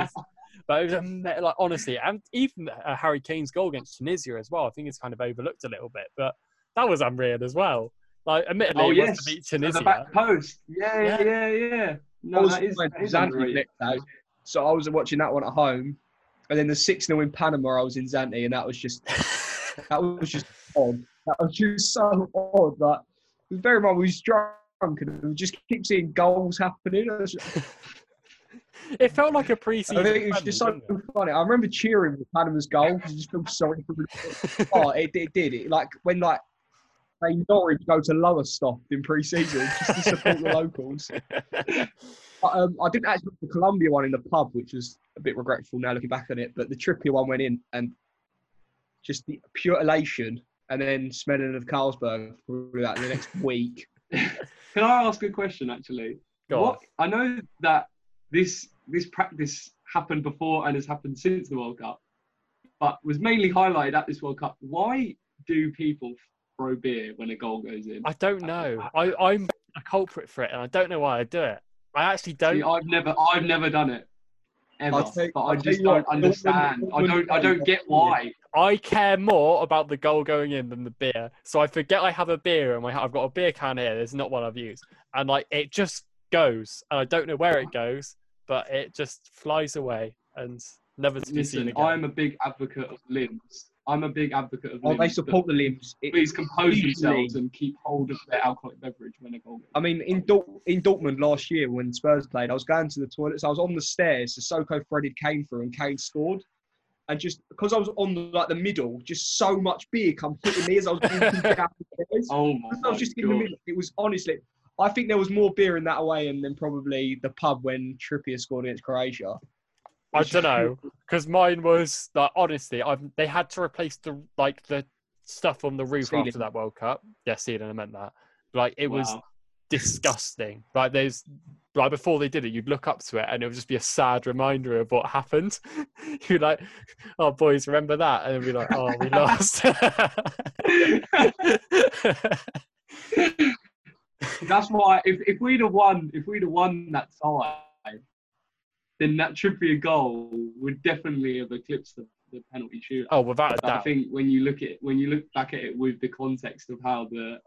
But it was ama- like honestly, and even uh, Harry Kane's goal against Tunisia as well. I think it's kind of overlooked a little bit, but that was unreal as well. Like admittedly, oh it yes, was to beat At Tunisia. the back post. Yeah, Yeah. yeah, yeah, yeah. No, that is, playing that is Zante underrated. next so I was watching that one at home, and then the six 0 in Panama. I was in Zante, and that was just (laughs) that was just odd. That was just so odd. Like, it was very much we was drunk, and we just keep seeing goals happening. (laughs) I (laughs) it felt like a pre-season. think it was just so funny. I remember cheering for Panama's goal because you just feel sorry for Oh, it, it did. It like when like they Norwich go to lower Lowestoft in pre-season just to support the (laughs) locals. But, um, I didn't actually the Colombia one in the pub, which was a bit regretful now looking back on it. But the Trippier one went in, and just the pure elation, and then smelling of Carlsberg for like the next week. Can I ask a question actually? Go what I know that this this practice happened before and has happened since the World Cup, but was mainly highlighted at this World Cup. Why do people throw beer when a goal goes in? I don't know. I, I'm a culprit for it, and I don't know why I do it. I actually don't. See, I've never I've never done it ever, I'll tell you- but I I'll just don't understand. I don't I don't get why. I care more about the goal going in than the beer. So I forget I have a beer and I've got a beer can here. There's not one I've used, and like it just goes, and I don't know where it goes, but it just flies away and never to be seen Listen, again. I'm a big advocate of limbs. I'm a big advocate of Oh, limbs. they support the limbs. It- Please compose Usually- themselves and keep hold of their alcoholic beverage when a goal goes. I mean, in Dort- in Dortmund last year when Spurs played, I was going to the toilets. I was on the stairs. Sissoko threaded Kane through, and Kane scored. And just because I was on the, like the middle, just so much beer come hitting me as I was walking down the stairs. (laughs) Oh my I was just in the God. middle. It was honestly, I think there was more beer in that away and then probably the pub when Trippier scored against Croatia. I don't know because mine was like honestly, I've they had to replace the like the stuff on the roof Ceiling. after that World Cup. Yeah, ceiling. I meant that. Like it was disgusting. Like there's like before they did it, you'd look up to it and it would just be a sad reminder of what happened. (laughs) You're like, oh boys, remember that? And then be like, oh, we (laughs) lost. (laughs) That's why if, if we'd have won if we'd have won that tie, then that Trippier goal would definitely have eclipsed the, the penalty shootout. oh, without a But I think when you look at when you look back at it with the context of how the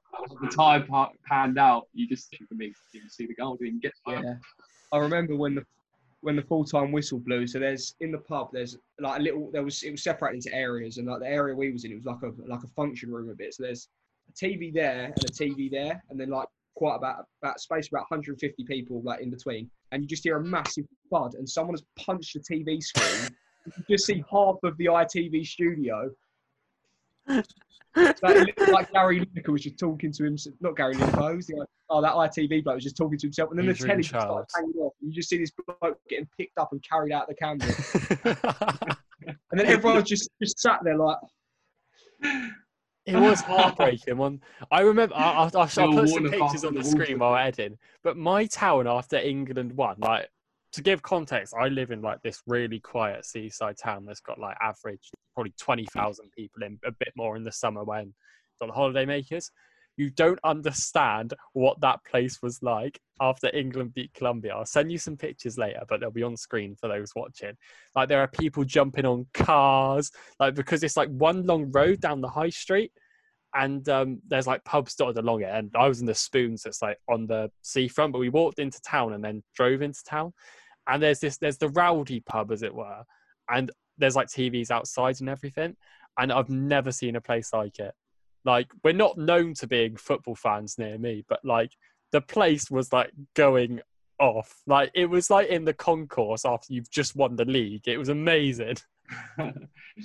the tie pa- panned out, you just for me you see the goal didn't get there. Yeah, I remember when the when the full time whistle blew. So there's in the pub, there's like a little. There was it was separated into areas, and like the area we was in, it was like a like a function room a bit. So there's a TV there and a TV there, and then like quite about about space about 150 people like in between, and you just hear a massive thud, and someone has punched the TV screen. You just see half of the ITV studio. So it looked like Gary Lineker was just talking to him. Not Gary Lineker. Who's the, oh, that ITV bloke was just talking to himself, and then the Adrian telly just started Child. hanging off. And you just see this bloke getting picked up and carried out of the camera, (laughs) and then everyone just just sat there like, It was heartbreaking. One, I remember. I, I, I'll, I'll put some pictures on the the screen while we're editing. But my town after England won, like to give context, I live in like this really quiet seaside town that's got like average probably twenty thousand people in, a bit more in the summer when the holiday makers. You don't understand what that place was like after England beat Colombia. I'll send you some pictures later, but they'll be on screen for those watching. Like there are people jumping on cars, like because it's like one long road down the high street and um, there's like pubs dotted along it. And I was in the Spoons that's like on the seafront, but we walked into town and then drove into town. And there's this, there's the rowdy pub, as it were, and there's like TVs outside and everything. And I've never seen a place like it. Like we're not known to being football fans near me, but like the place was like going off. Like it was like in the concourse after you've just won the league. It was amazing. (laughs) (laughs)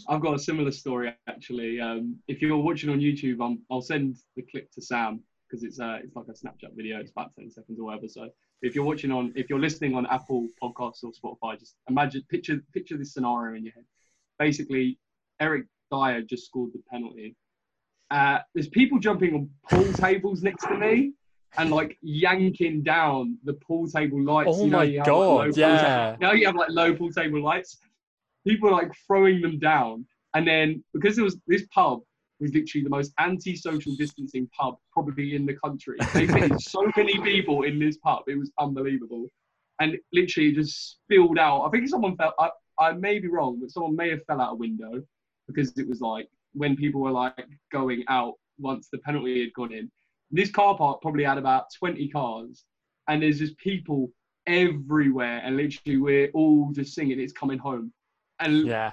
I've got a similar story actually. Um, if you're watching on YouTube, i I'll send the clip to Sam because it's uh, it's like a Snapchat video. It's about ten seconds or whatever. So if you're watching on, if you're listening on Apple Podcasts or Spotify, just imagine picture picture this scenario in your head. Basically, Eric Dier just scored the penalty. Uh, there's people jumping on pool tables next to me and like yanking down the pool table lights. Oh You know, my you like, god, ta- yeah. now you have like low pool table lights. People are like throwing them down, and then because there was this pub was literally the most anti-social distancing pub probably in the country. They fit (laughs) so many people in this pub, it was unbelievable, and literally just spilled out. I think someone fell. I, I may be wrong, but someone may have fell out a window because it was like when people were like going out once the penalty had gone in. This car park probably had about 20 cars, and there's just people everywhere, and literally we're all just singing "It's Coming Home." And Yeah.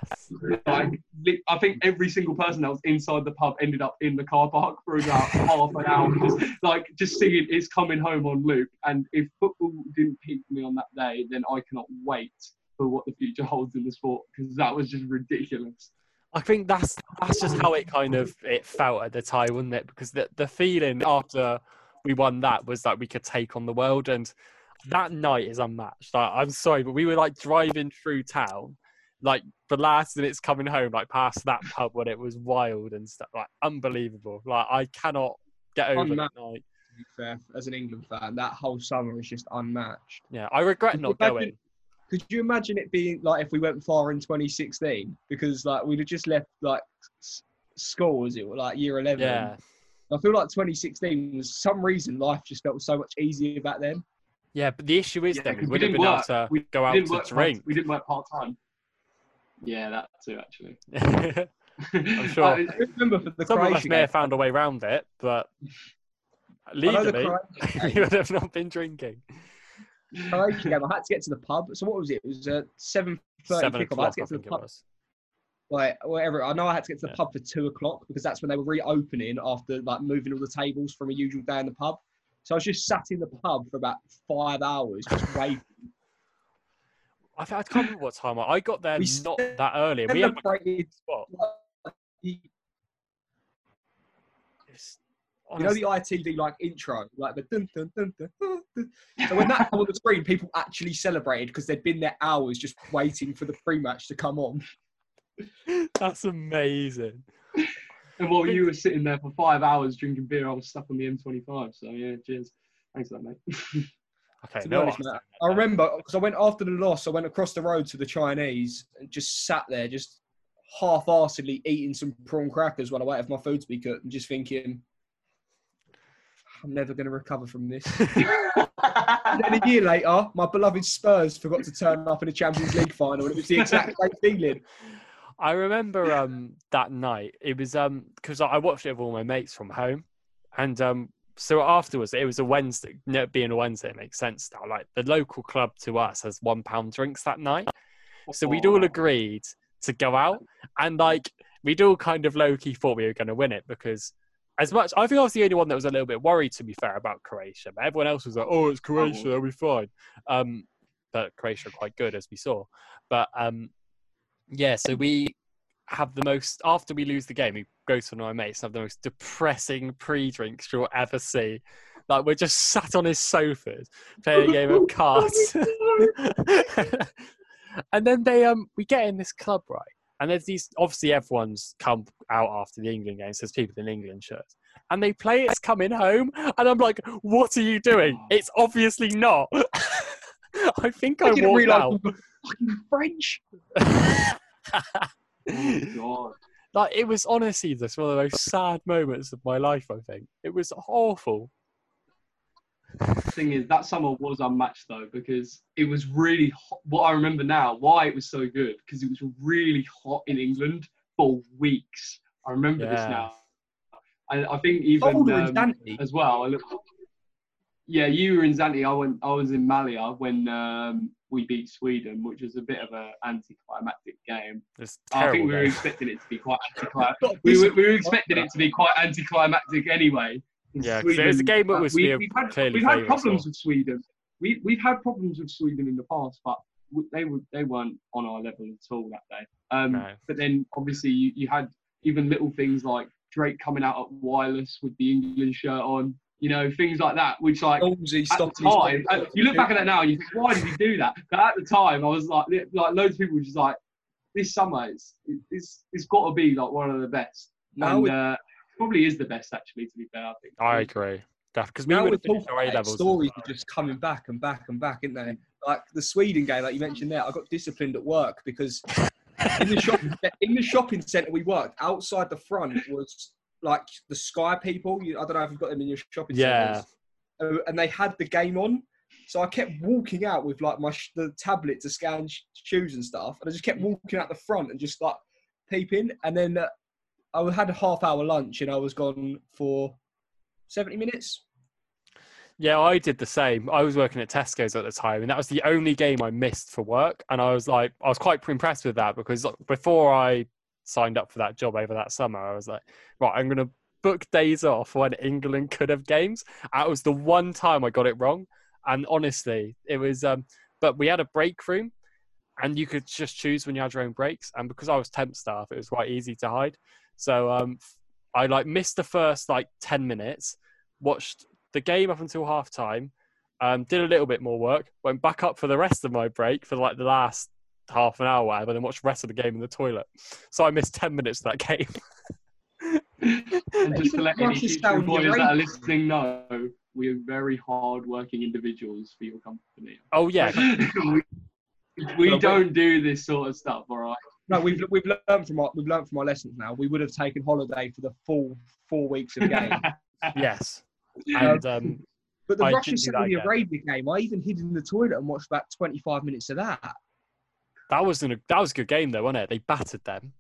like, I think every single person that was inside the pub ended up in the car park for about (laughs) half an hour, just like just singing "It's Coming Home" on loop. And if football didn't peak me on that day, then I cannot wait for what the future holds in the sport because that was just ridiculous. I think that's that's just how it kind of it felt at the time, wasn't it? Because the the feeling after we won that was that we could take on the world, and that night is unmatched. Like, I'm sorry, but we were like driving through town, like the last minutes coming home, like past that pub when it was wild and stuff, like unbelievable. Like I cannot get over that Unmatched. night. To be fair, as an England fan, that whole summer is just unmatched. Yeah, I regret Could not imagine- going. Could you imagine it being like if we went far in 2016? Because like we'd have just left like school, was it like year 11? Yeah, I feel like 2016 was some reason life just felt so much easier back then. yeah, but the issue is Yeah, then we we didn't been able work. to We go out didn't to work part- we didn't work part time. Yeah, that too actually. (laughs) I'm sure. I- I remember for the Some of us may game, have found a way around it, but (laughs) I know the legally, Croatia (laughs) you would have not been drinking. Croatia game, I had to get to the pub. So what was it? It was a 7:30 Seven kickoff. I had to get to the pub. like whatever. I know I had to get to the Yeah. pub for two o'clock because that's when they were reopening after like moving all the tables from a usual day in the pub. So I was just sat in the pub for about five hours, just waiting. I, think, I can't remember what time I, I got there. We not that early. We had a Celebrated, spot. you It's, know the ITV like intro, like the dun dun dun dun. dun, dun. So when that came on the screen, people actually celebrated because they'd been there hours just waiting for the pre-match to come on. that's amazing. and while you were sitting there for five hours drinking beer, I was stuck on the M25. So yeah, cheers. Thanks for that, mate. (laughs) Okay, To be no, honest, I- remember because I went after the loss. I went across the road to the Chinese and just sat there, just half-arsedly eating some prawn crackers while I waited for my food to be cooked, and just thinking, I'm never going to recover from this. (laughs) then a year later, my beloved Spurs forgot to turn up in a Champions League final, and it was the exact same feeling. I remember um that night. It was um because I I watched it with all my mates from home, and um so afterwards it was a Wednesday. No, being a Wednesday it makes sense now. Like the local club to us has one pound drinks that night, so we'd all agreed to go out, and like we'd all kind of low key thought we were going to win it because. As much, I think I was the only one that was a little bit worried, to be fair, about Croatia. But everyone else was like, "Oh, it's Croatia, they'll be fine." Um, but Croatia are quite good, as we saw. But um, yeah, so we have the most after we lose the game, we go to one of my mates and have the most depressing pre-drinks you'll ever see. Like we're just sat on his sofas playing a game of (laughs) cards. (laughs) and then they um we get in this club, right? And there's these obviously everyone's come out after the England game, so there's people in England shirts. And they play it's coming home, and I'm like, what are you doing? It's obviously not. (laughs) I think I, I didn't walked out. fucking French. Oh, (laughs) God. like it was honestly just one of the most sad moments of my life. I think it was awful. thing is, that summer was unmatched though because it was really hot. What I remember now, why it was so good, because it was really hot in England for weeks. I remember this now. I, I think even um, as well. I look, yeah, you were in Zante. I went. I was in Malia when um, we beat Sweden, which was a bit of an anticlimactic game. It's I think we were game. expecting it to be quite (laughs) anticlimactic. Got we were, we were expecting it to be quite anticlimactic anyway. in Yeah, 'cause it was a game that was we, we we've had, clearly we've had problems for. with Sweden. We we've had problems with Sweden in the past, but w- they were they weren't on our level at all that day. Um, No. But then obviously you, you had even little things like Drake coming out at wireless with the England shirt on, you know, things like that, which like Ballsy at stopping the time, feet. uh, you look back at that now and you think, why did he do that? But at the time, I was like, like loads of people were just like, this summer is it's it's got to be like one of the best. Now and with- uh, probably is the best actually. To be fair, I think. I agree. Because we now would we're have finished talking A levels. stories are just coming back and back and back, isn't they? Like the Sweden game, like you mentioned there, I got disciplined at work because in the shopping (laughs) in the shopping centre we worked, outside the front was like the Sky people. You, I don't know if you've got them in your shopping Yeah. centres. Uh, and they had the game on. So I kept walking out with like my sh- the tablet to scan sh- shoes and stuff, and I just kept walking out the front and just like peeping. And then uh, I had a half hour lunch, and I was gone for seventy minutes. Yeah, I did the same. I was working at Tesco's at the time, and that was the only game I missed for work. And I was like, I was quite impressed with that because before I signed up for that job over that summer, I was like, right, I'm going to book days off when England could have games. That was the one time I got it wrong. And honestly, it was, um, but we had a break room and you could just choose when you had your own breaks. And because I was temp staff, it was quite easy to hide. So um, I like missed the first like 10 minutes, watched the game up until half time, um, did a little bit more work, went back up for the rest of my break for like the last half an hour, whatever, then watched the rest of the game in the toilet. So I missed 10 minutes of that game. And just to let any Russia's future employers your that are listening know, we are very hard-working individuals for your company. oh, yeah. (laughs) we, we don't do this sort of stuff, all right? No, we've we've learned from our we've learned from our lessons now. We would have taken holiday for the full four weeks of game. (laughs) Yes. And um, But the I Russia didn't do that Saudi. Arabia game, I even hid in the toilet and watched about twenty five minutes of that. That was an, that was a good game, though, wasn't it? They battered them.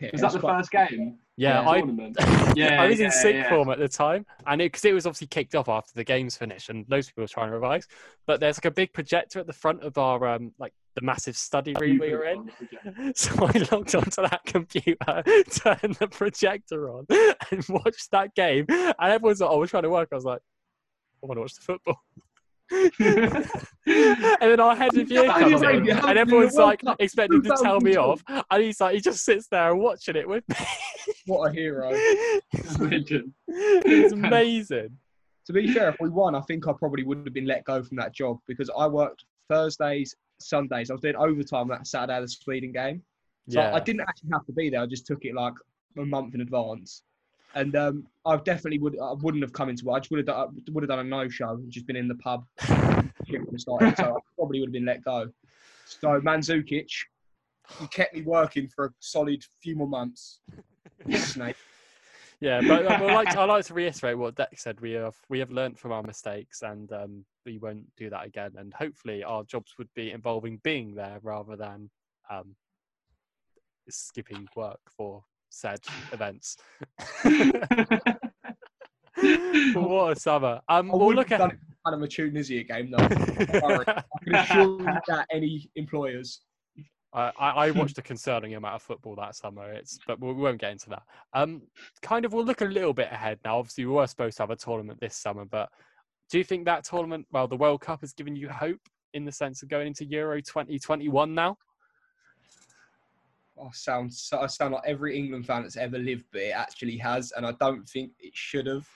Yeah, Was it that the quite- first game? Yeah, The I tournament? (laughs) Yeah, I was in sick yeah. form at the time, and because it, was obviously kicked off after the games finished, and loads of people were trying to revise. But there's like a big projector at the front of our um, like the massive study room we were in. (laughs) So I logged onto that computer, (laughs) turned the projector on, and watched that game. And everyone's like, "Oh, we're trying to work." I was like, "I want to watch the football." (laughs) and then our head of year Saudi comes in, and everyone's in the World like expecting to tell me off, and he's like, he just sits there and watching it with me. (laughs) What a hero! (laughs) Legend. it's amazing. to be fair, if we won, I think I probably would have been let go from that job because I worked Thursdays, Sundays. I was doing overtime that Saturday of the Sweden game. So Yeah, I didn't actually have to be there. I just took it like a month in advance. And um, I definitely would. I wouldn't have come into it. I just would have done, would have done a no show and just been in the pub. (laughs) started, so I probably would have been let go. So Mandzukic, he kept me working for a solid few more months. Snake. Yeah, but I would like to, I like to reiterate what Deck said. We have we have learned from our mistakes, and um, we won't do that again. And hopefully, our jobs would be involving being there rather than um, skipping work for said events. (laughs) what a summer! Um, I we'll look at. done kind of a Tunisia game though. I can assure you (laughs) that any employers. I, I watched a concerning amount of football that summer. It's but we we won't get into that. Um, kind of we'll look a little bit ahead now. Obviously, we were supposed to have a tournament this summer, but do you think that tournament, well, the World Cup, has given you hope in the sense of going into Euro 2021 now? I sound so, I sound like every England fan that's ever lived, but it actually has, and I don't think it should have.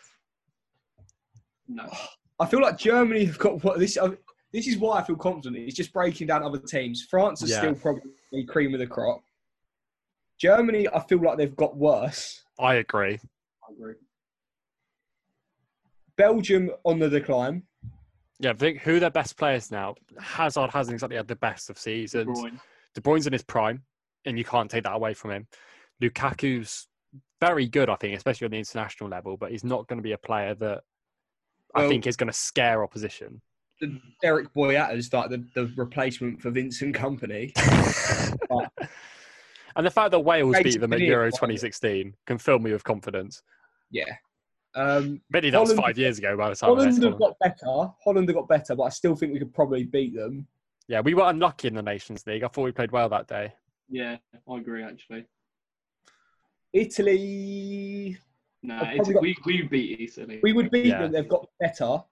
no. I feel like Germany have got what this. uh, This is why I feel confident. It's just breaking down other teams. France is Yeah. still probably cream of the crop. Germany, I feel like they've got worse. I agree. I agree. Belgium on the decline. Yeah, I think who are their best players now? Hazard hasn't exactly had the best of seasons. Bruyne. De Bruyne's in his prime, and you can't take that away from him. Lukaku's very good, I think, especially on the international level, but he's not going to be a player that I think is going to scare opposition. Dedryck Boyata is like the, the replacement for Vincent Kompany. (laughs) And the fact that Wales beat them at. Euro 2016 can fill me with confidence. Yeah. Um, Maybe that was five years ago by the time. Holland have got better. Holland have got better, but I still think we could probably beat them. Yeah, we were unlucky in the Nations League. I thought we played well that day. Yeah, I agree actually. Italy, No, I've it's, probably got- we, we beat Italy. we would beat Yeah. them. They've got better.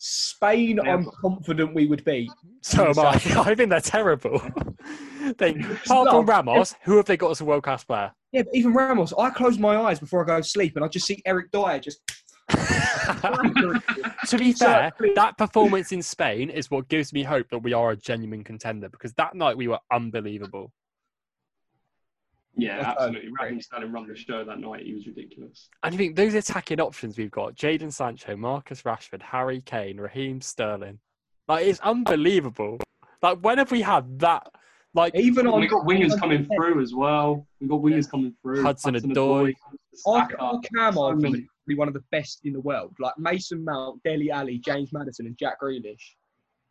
Spain, They I'm confident we would beat. So am I. (laughs) I think they're terrible. (laughs) they, apart from Ramos, who have they got as a world class player? Yeah, but even Ramos, I close my eyes before I go to sleep and I just see Eric Dier just. (laughs) to be fair, that performance in Spain is what gives me hope that we are a genuine contender because that night we were unbelievable. Yeah, That's absolutely. great. Raheem Sterling run the show that night. He was ridiculous. And you think those attacking options we've got Jadon Sancho, Marcus Rashford, Harry Kane, Raheem Sterling. Like, it's unbelievable. Like, when have we had that? Like, Even on. we got wingers coming through as well. We've got wingers coming through. Hudson-Odoi. Our, Saka. our cam so argument many. is probably one of the best in the world. Like Mason Mount, Dele Alli, James Maddison, and Jack Grealish.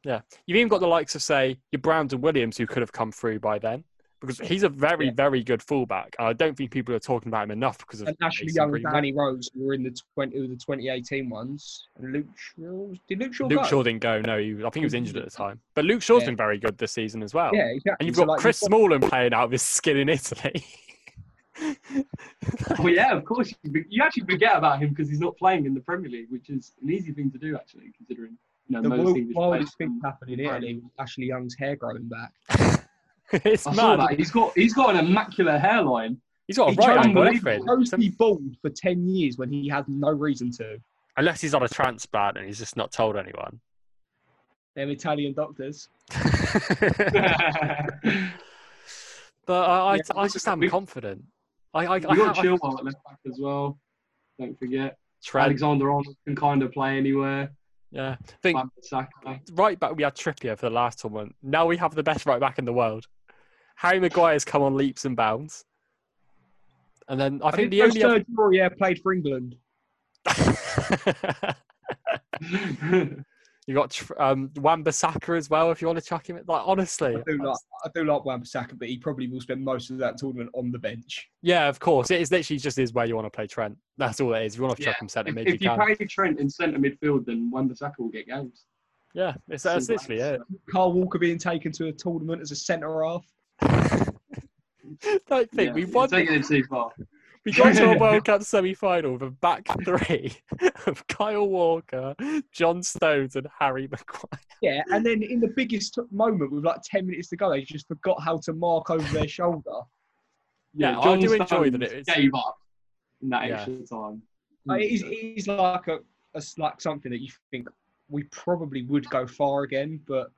Yeah, you've even got the likes of, say, your Browns and Williams who could have come through by then. Because he's a very, Yeah. very good fullback. And I don't think people are talking about him enough because of And Ashley Young and Danny Rose were in the 20, the 2018 ones. And Luke Shaw, did Luke Shaw Luke go? Shaw didn't go. No, he, I think he was injured at the time. But Luke Shaw's Yeah. been very good this season as well. Yeah, exactly. And you've So, got like, Chris you've got- Smalling playing out of his skin in Italy. (laughs) Well, yeah, of course. You, be- you actually forget about him because he's not playing in the Premier League, which is an easy thing to do, actually, considering you know The most wild- wildest thing happened in Italy was Ashley Young's hair growing back. (laughs) (laughs) it's I saw mad. that. He's got he's got an immaculate hairline. He's got a He's right angle everything. Supposed to be bald for 10 years when he had no reason to. Unless he's on a transplant and he's just not told anyone. Them Italian doctors. (laughs) (laughs) But I, I, Yeah, I just am we- confident. I, I, I, we got Chilwell at left back as well. Don't forget. Trent, Alexander Arnold can kind of play anywhere. yeah. I think right back we had Trippier for the last tournament. Now we have the best right back in the world. Harry Maguire's come on leaps and bounds. And then I, I, think the only other... Aurier played for England. (laughs) you got um, Wan-Bissaka as well if you want to chuck him. Like honestly, I do like I do like Wan-Bissaka, but he probably will spend most of that tournament on the bench. yeah, of course. It is literally just is where you want to play Trent. That's all it is. If you want to chuck Yeah. him centre if, mid, if you you can. play Trent in centre midfield, then Wan-Bissaka will get games. Yeah, it's, that's literally it. Kyle Walker being taken to a tournament as a centre half. (laughs) Don't think Yeah, we you're won. taking it too far. (laughs) We got to a (laughs) World Cup semi-final with a back three of Kyle Walker, John Stones, and Harry Maguire. Yeah, and then in the biggest moment with like 10 minutes to go, they just forgot how to mark over their shoulder. Yeah, I John do enjoy that Stones it is- gave up in that Yeah. extra time. Like, it, is, it is like a like something that you think we probably would go far again, but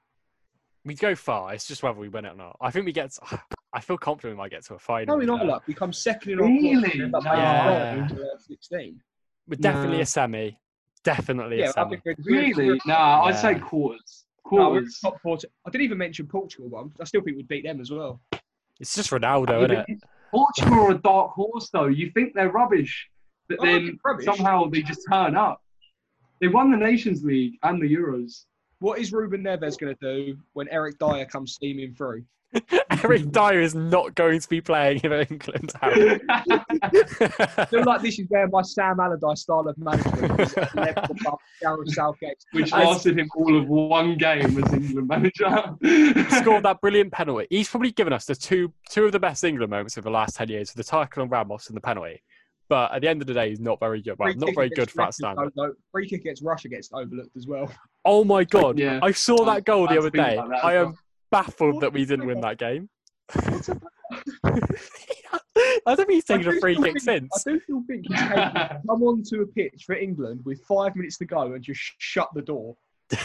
We go far. It's just whether we win it or not. I think we get. To, (sighs) I feel confident we might get to a final. no, in our there. luck, we come second in our Really? group and end up playing Yeah. Ireland in the last 16. We're definitely No. a semi. Definitely Yeah, a I semi. think we're, we're- Really? we're- Nah, I'd say Yeah. quarters. no, Quarters. top four. t- I didn't even mention Portugal one. I still think we'd beat them as well. It's just Ronaldo, isn't it? Portugal are a dark horse, though. You think they're rubbish, but Oh, then rubbish. somehow they just turn up. They won the Nations League and the Euros. What is Ruben Neves going to do when Eric Dier comes steaming through? (laughs) Eric Dier is not going to be playing in England. Harry. (laughs) (laughs) I feel like this is where my Sam Allardyce style of management is at level above Gareth Southgate. which As- lasted him all of one game as England manager. scored that brilliant penalty. He's probably given us the two two of the best England moments of the last ten years, with the tackle on Ramos and the penalty. But at the end of the day, he's not very good. Well, not very good for that Russia, standard. though, Free kick against Russia gets overlooked as well. Oh my god! Yeah. I saw that goal the other day. about I am well. baffled that we didn't win that game. (laughs) I don't think he's taken a free kick think- since. I do still think he's capable (laughs) to come onto a pitch for England with five minutes to go and just shut the door. (laughs)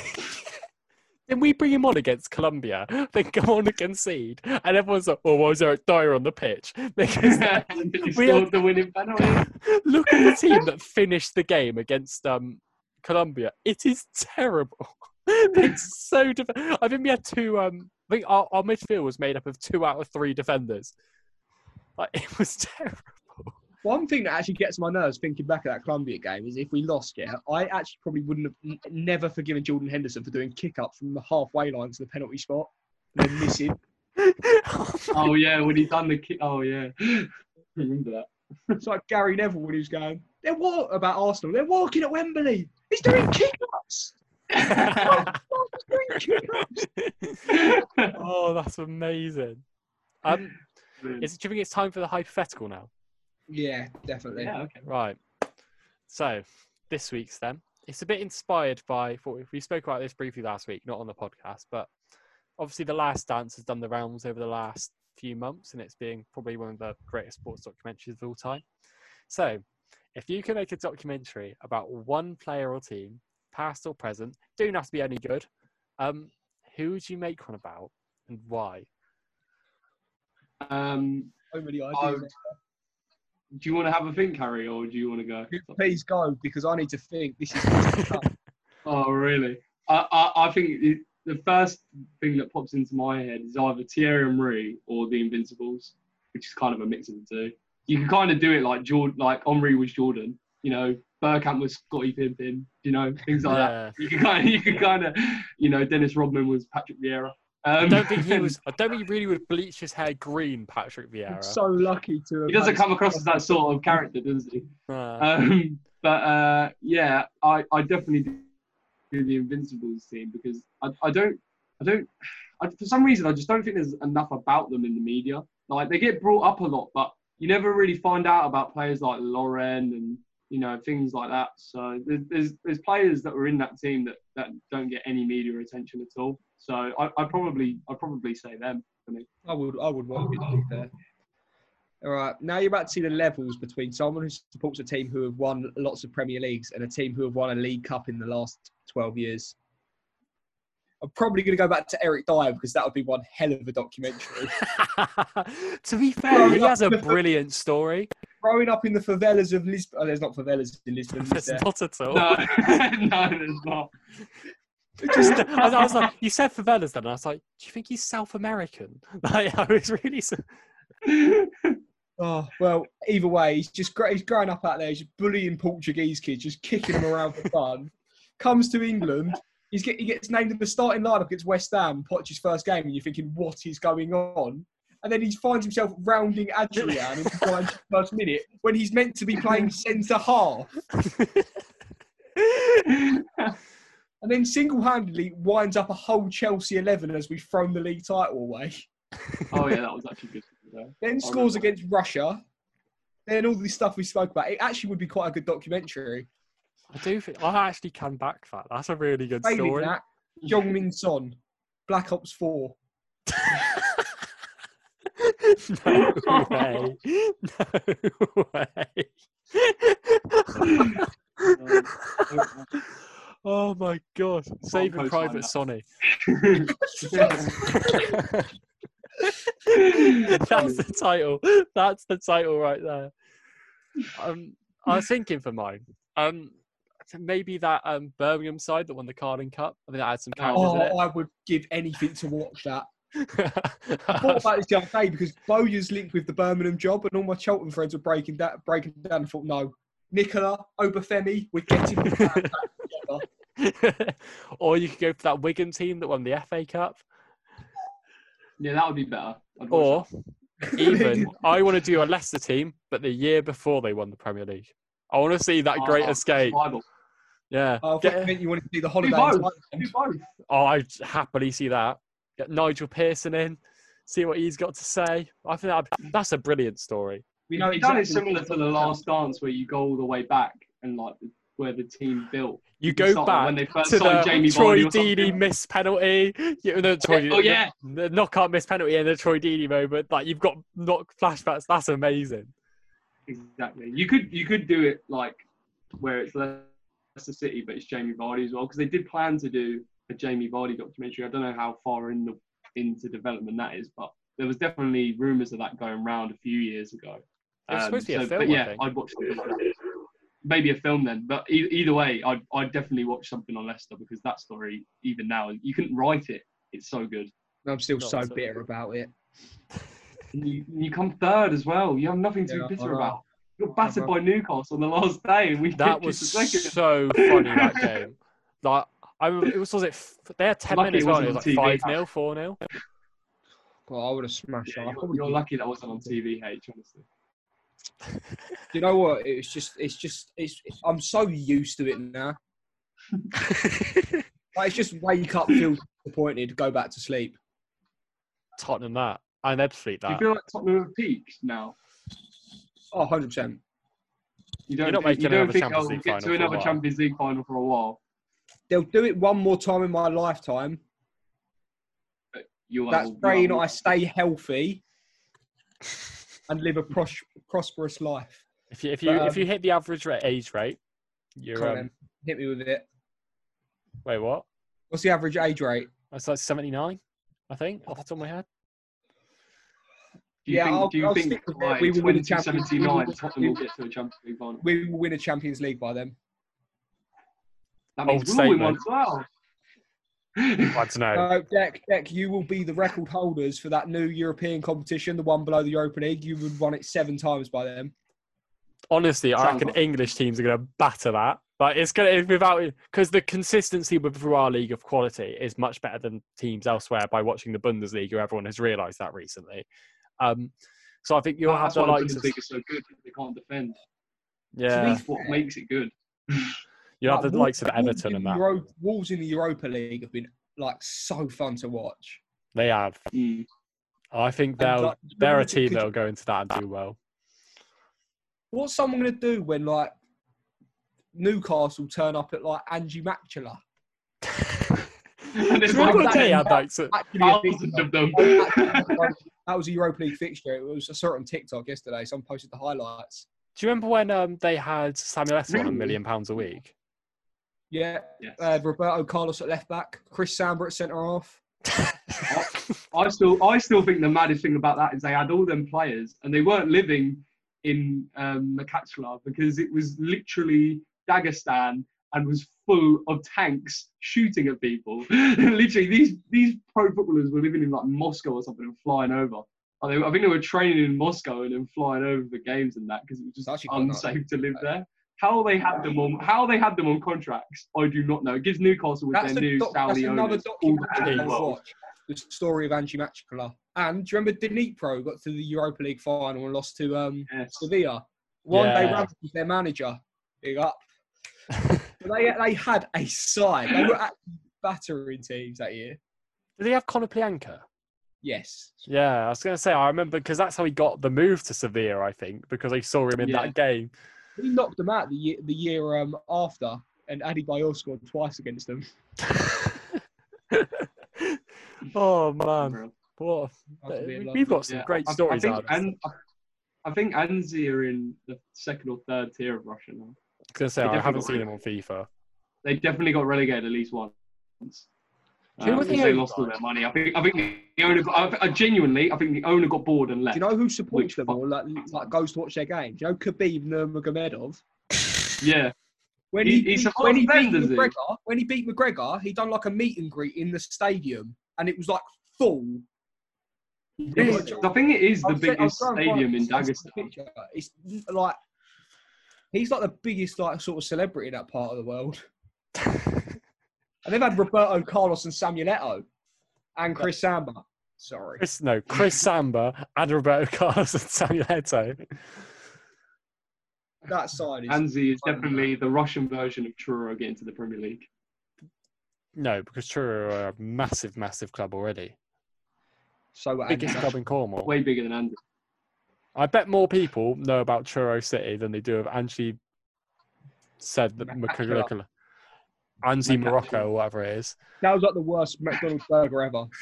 Then we bring him on against Colombia, (laughs) then come on and concede, and everyone's like, "Oh, why is Eric Dier on the pitch?" (laughs) Because (laughs) We scored had- the winning penalty. look at the team that finished the game against um, Colombia. It is terrible. it's so. Def- I think we had two. Um, I think our, our midfield was made up of two out of three defenders. Like it was terrible. One thing that actually gets my nerves thinking back at that Colombia game is if we lost, it, I actually probably wouldn't have n- never forgiven Jordan Henderson for doing kick up from the halfway line to the penalty spot and then missing. (laughs) Oh yeah, when he done the kick. Oh yeah, (laughs) remember that. It's like Gary Neville when he was going, they're what about Arsenal? They're walking at Wembley. He's doing kick ups. He's (laughs) doing kick ups. oh, that's amazing. Um, is it, do you think it's time for the hypothetical now? Yeah, definitely. yeah, okay. Right. So this week's then it's a bit inspired by what we- we spoke about this briefly last week, not on the podcast, but obviously the Last Dance has done the rounds over the last few months, and it's being probably one of the greatest sports documentaries of all time. So, if you can make a documentary about one player or team, past or present, don't have to be any good, um, who would you make one about and why? Um, So many I ideas. would- do you want to have a think, Harry, or do you want to go? Please go because I need to think. This is (laughs) Oh, really? I, I, I think it, the first thing that pops into my head is either Thierry Henry or the Invincibles, which is kind of a mix of the two. You can kind of do it like Jordan, like Henry was Jordan. You know, Bergkamp was Scottie Pippen. You know, things like that. You can kind of, you can kind of, you know, Dennis Rodman was Patrick Vieira. I Um, don't think he (laughs) was. I don't think he really would bleach his hair green, Patrick Vieira. so lucky to. He doesn't come across as that sort of character, does he? Uh, Um, but uh, yeah, I, I definitely do the Invincibles team because I, I don't I don't I, for some reason I just don't think there's enough about them in the media. Like they get brought up a lot, but you never really find out about players like Lauren and you know things like that. So there's there's, players that were in that team that, that don't get any media attention at all. So I I probably I probably say them for me. I would, I would want to be there. All right, now you're about to see the levels between someone who supports a team who have won lots of Premier Leagues and a team who have won a League Cup in the last 12 years. I'm probably going to go back to Eric Dier because that would be one hell of a documentary. (laughs) to be fair, he has a brilliant story. Growing up in the favelas of Lisbon, oh, there's not favelas in Lisbon. is It's there? not at all. No, (laughs) no, there's not. (laughs) Just, I, was, I was like, you said favelas then. and I was like, do you think he's South American? Like, I was really. Oh well, either way, he's just he's growing up out there. He's bullying Portuguese kids, just kicking them around for fun. Comes to England, get, he gets named in the starting lineup against West Ham, Poch's first game, and you're thinking, what is going on? And then he finds himself rounding Adrian in the (laughs) 91st minute when he's meant to be playing centre half, (laughs) and then single-handedly winds up a whole Chelsea 11 as we've thrown the league title away. oh yeah, that was actually good. Yeah. Then scores against Russia. Then all this stuff we spoke about. It actually would be quite a good documentary. I do think I actually can back that. That's a really good Failing story. that, Jong Min Son, Black Ops 4. (laughs) no way. No way. oh my god. Saving post Private like Sonny. (laughs) That's the title. That's the title right there. Um, I was thinking for mine. Um, maybe that um Birmingham side that won the Carling Cup. I think that had some characters Oh, in I would give anything to watch that. (laughs) I thought about this the other day because Bowyer's linked with the Birmingham job, and all my Cheltenham friends were breaking down. Breaking down, and thought, no, Nicola Obafemi, we're getting the band back together. (laughs) or you could go for that Wigan team that won the FA Cup. yeah, that would be better. I'd Or even (laughs) I want to do a Leicester team, but the year before they won the Premier League. I want to see that that. great Oh, escape. Bible. Yeah. Oh, I Get- thought you meant you wanted to see the Do holiday. both. in Do Thailand. both. Oh, I'd happily see that. Get Nigel Pearson in, see what he's got to say. I think that'd, that's a brilliant story. We know You've done it similar to the last dance where you go all the way back and like where the team built. You go start back when they first to the Jamie Troy Vardy. Deeney missed penalty. You know, Troy, oh, yeah. the, the knockout missed penalty and the Troy Deeney moment. Like you've got knock flashbacks. That's amazing. Exactly. You could you could do it like where it's Leicester City, but it's Jamie Vardy as well because they did plan to do a Jamie Vardy documentary. I don't know how far in the into development that is, but there was definitely rumours of that going around a few years ago. It was supposed to be a um, film, but yeah, think. I'd watch something like that. Maybe a film then, but e- either way, I'd I'd definitely watch something on Leicester because that story, even now, you couldn't write it. It's so good. I'm still Not so so. bitter about it. You, you come third as well. You have nothing to Yeah, be bitter about. You got battered know. by Newcastle on the last day, and we That was just a second. so funny that game. (laughs) Like I it was was it they had ten Lucky minutes it on. It was like five TV. 0 four 0 God, I would have smashed Yeah, that. You're, you're lucky that wasn't on TV, H. Honestly. (laughs) You know what? It's just, it's just, it's. I'm so used to it now. (laughs) Like, it's just wake up, feel disappointed, go back to sleep. Tottenham that and they'd sleep Do you feel like Tottenham have peaked now? Oh, 100 percent. You don't You're not think, making you don't another think Champions I'll League get final to for a another while. Champions League final for a while. They'll do it one more time in my lifetime. You'll That's have- praying you'll I stay healthy and live a pros- prosperous life. If you if you But, if you hit the average rate, age rate, Come you're on, um, then. Hit me with it. wait what? What's the average age rate? That's like seventy nine, I think, off the top of my head. Do you Yeah, think, I'll- do you I'll think stick with it. We will win the Champions- 2079 Tottenham will get to a Champions League final? We will win a Champions League by then. That means Bold we'll win one statement. as well. (laughs) I don't know. Uh, Deck, Deck, you will be the record holders for that new European competition, the one below the Europa League. You would run it seven times by then. Honestly, I reckon like- English teams are going to batter that. But it's gonna without because the consistency with our league of quality is much better than teams elsewhere. By watching the Bundesliga, everyone has realised that recently. Um, so I think you'll have That's the why the likes of Bundesliga is so good. They can't defend. yeah, That's what makes it good. you have Like, the likes of Everton and the that. Euro- Wolves in the Europa League have been like so fun to watch. They have. Mm. I think they'll like, they're a team that'll go into that and do well. What's someone going to do when like Newcastle turn up at like Angie Matula? And it's like that, like so, Actually, a big (laughs) (laughs) thousands one. of them. that was a Europa League fixture. It was I saw it on TikTok yesterday. Someone posted the highlights. Do you remember when um, they had Samuel Eto'o on a million pounds a week? Yeah, Yes. uh, Roberto Carlos at left back, Chris Samba at centre half. I still, I still think the maddest thing about that is they had all them players and they weren't living in um, Makachla because it was literally Dagestan and was full of tanks shooting at people. (laughs) literally, these these pro footballers were living in like Moscow or something and flying over. I think I think they were training in Moscow and then flying over the games and that because it was just actually quite nice. unsafe to live there. How they had them on how they had them on contracts, I do not know. It gives Newcastle with That's, their a new doc- that's another owners all the documentary to the watch. The story of Angie Matula. And do you remember Dnipro got to the Europa League final and lost to um, Yes. Sevilla? Juande Yeah. Ramos was their manager. Big up. (laughs) But they, they had a side. They were actually battering teams that year. Did they have Konoplyanka? Yes. Yeah, I was going to say, I remember because that's how he got the move to Sevilla, I think, because I saw him in Yeah. that game. He knocked them out the year, the year um, after, and Adebayor scored twice against them. (laughs) oh, man. Bro. What That was a bit we- lovely. We've got some Yeah, great I- I stories think, out of and, I think Anzi are in the second or third tier of Russia now. I going to say, I haven't seen rid him on FIFA. They definitely got relegated at least once. Do you know Um, what the they owner lost all their money. I think. I think the owner. Got, I, I genuinely, I think the owner got bored and left. Do left. you know who supports Which them fuck- or like, like goes to watch their games? You know Khabib Nurmagomedov? yeah, When He- he, he beat, when he beat does he? McGregor, when he beat McGregor, he done like a meet and greet in the stadium, and it was like full. It's- I think it is the I'll say- I'll biggest stadium in the Dagestan. It's like he's like the biggest like sort of celebrity in that part of the world. And they've had Roberto Carlos and Samuel Eto'o and Chris Samba. Sorry. Chris, no, Chris Samba and Roberto (laughs) Carlos and Samuel Eto'o. That side is Anzi is definitely the Russian version of Truro getting to the Premier League. No, because Truro are a massive, massive club already. so Biggest Andy- club in Cornwall. Way bigger than Anzi. I bet more people know about Truro City than they do of Angie said that. Macacula. Anzi Morocco or whatever it is. That was like the worst McDonald's burger ever. (laughs)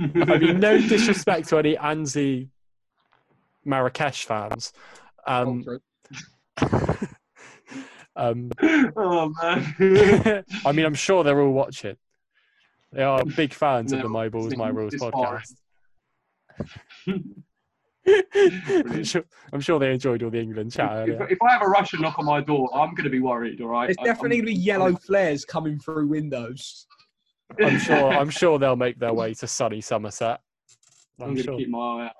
(laughs) I mean, no disrespect to any Anzi Marrakesh fans. Um, (laughs) um, oh man. I mean, I'm sure they're all watching. They are big fans of the My Balls, My Rules podcast. (laughs) fine. I'm, sure, I'm sure they enjoyed all the England chat if, earlier. if I have a Russian knock on my door, I'm going to be worried. All right. There's I- definitely going to be yellow flares coming through windows. I'm sure. (laughs) I'm sure they'll make their way to sunny Somerset. I'm I'm going to sure. keep my eye out.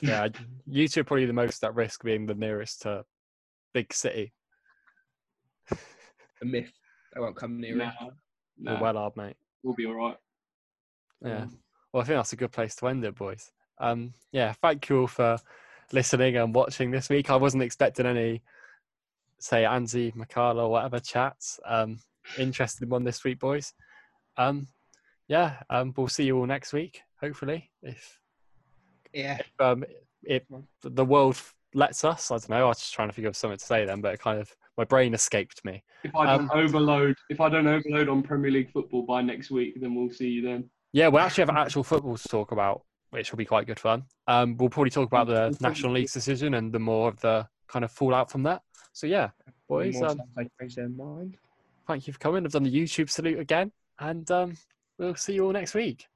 Yeah, you two are probably the most at risk being the nearest to big city. A myth. They won't come near Nah, it. nah, Well, well hard, mate. we'll be all right. Yeah. Mm. Well, I think that's a good place to end it, boys. Um, yeah, thank you all for listening and watching this week. I wasn't expecting any, say, Anzi, Makala, or whatever chats. Um, interested one this week, boys. Um, yeah, um, we'll see you all next week, hopefully. If Yeah. um, if the world lets us, I don't know. I was just trying to figure of something to say then, but it kind of my brain escaped me. If I don't Um, overload, if I don't overload on Premier League football by next week, then we'll see you then. Yeah, we'll actually have actual football to talk about, which will be quite good fun. Um, we'll probably talk about the National League's decision and the more of the kind of fallout from that. So yeah, boys, um, stuff they change their mind. thank you for coming. I've done the YouTube salute again, and um, we'll see you all next week.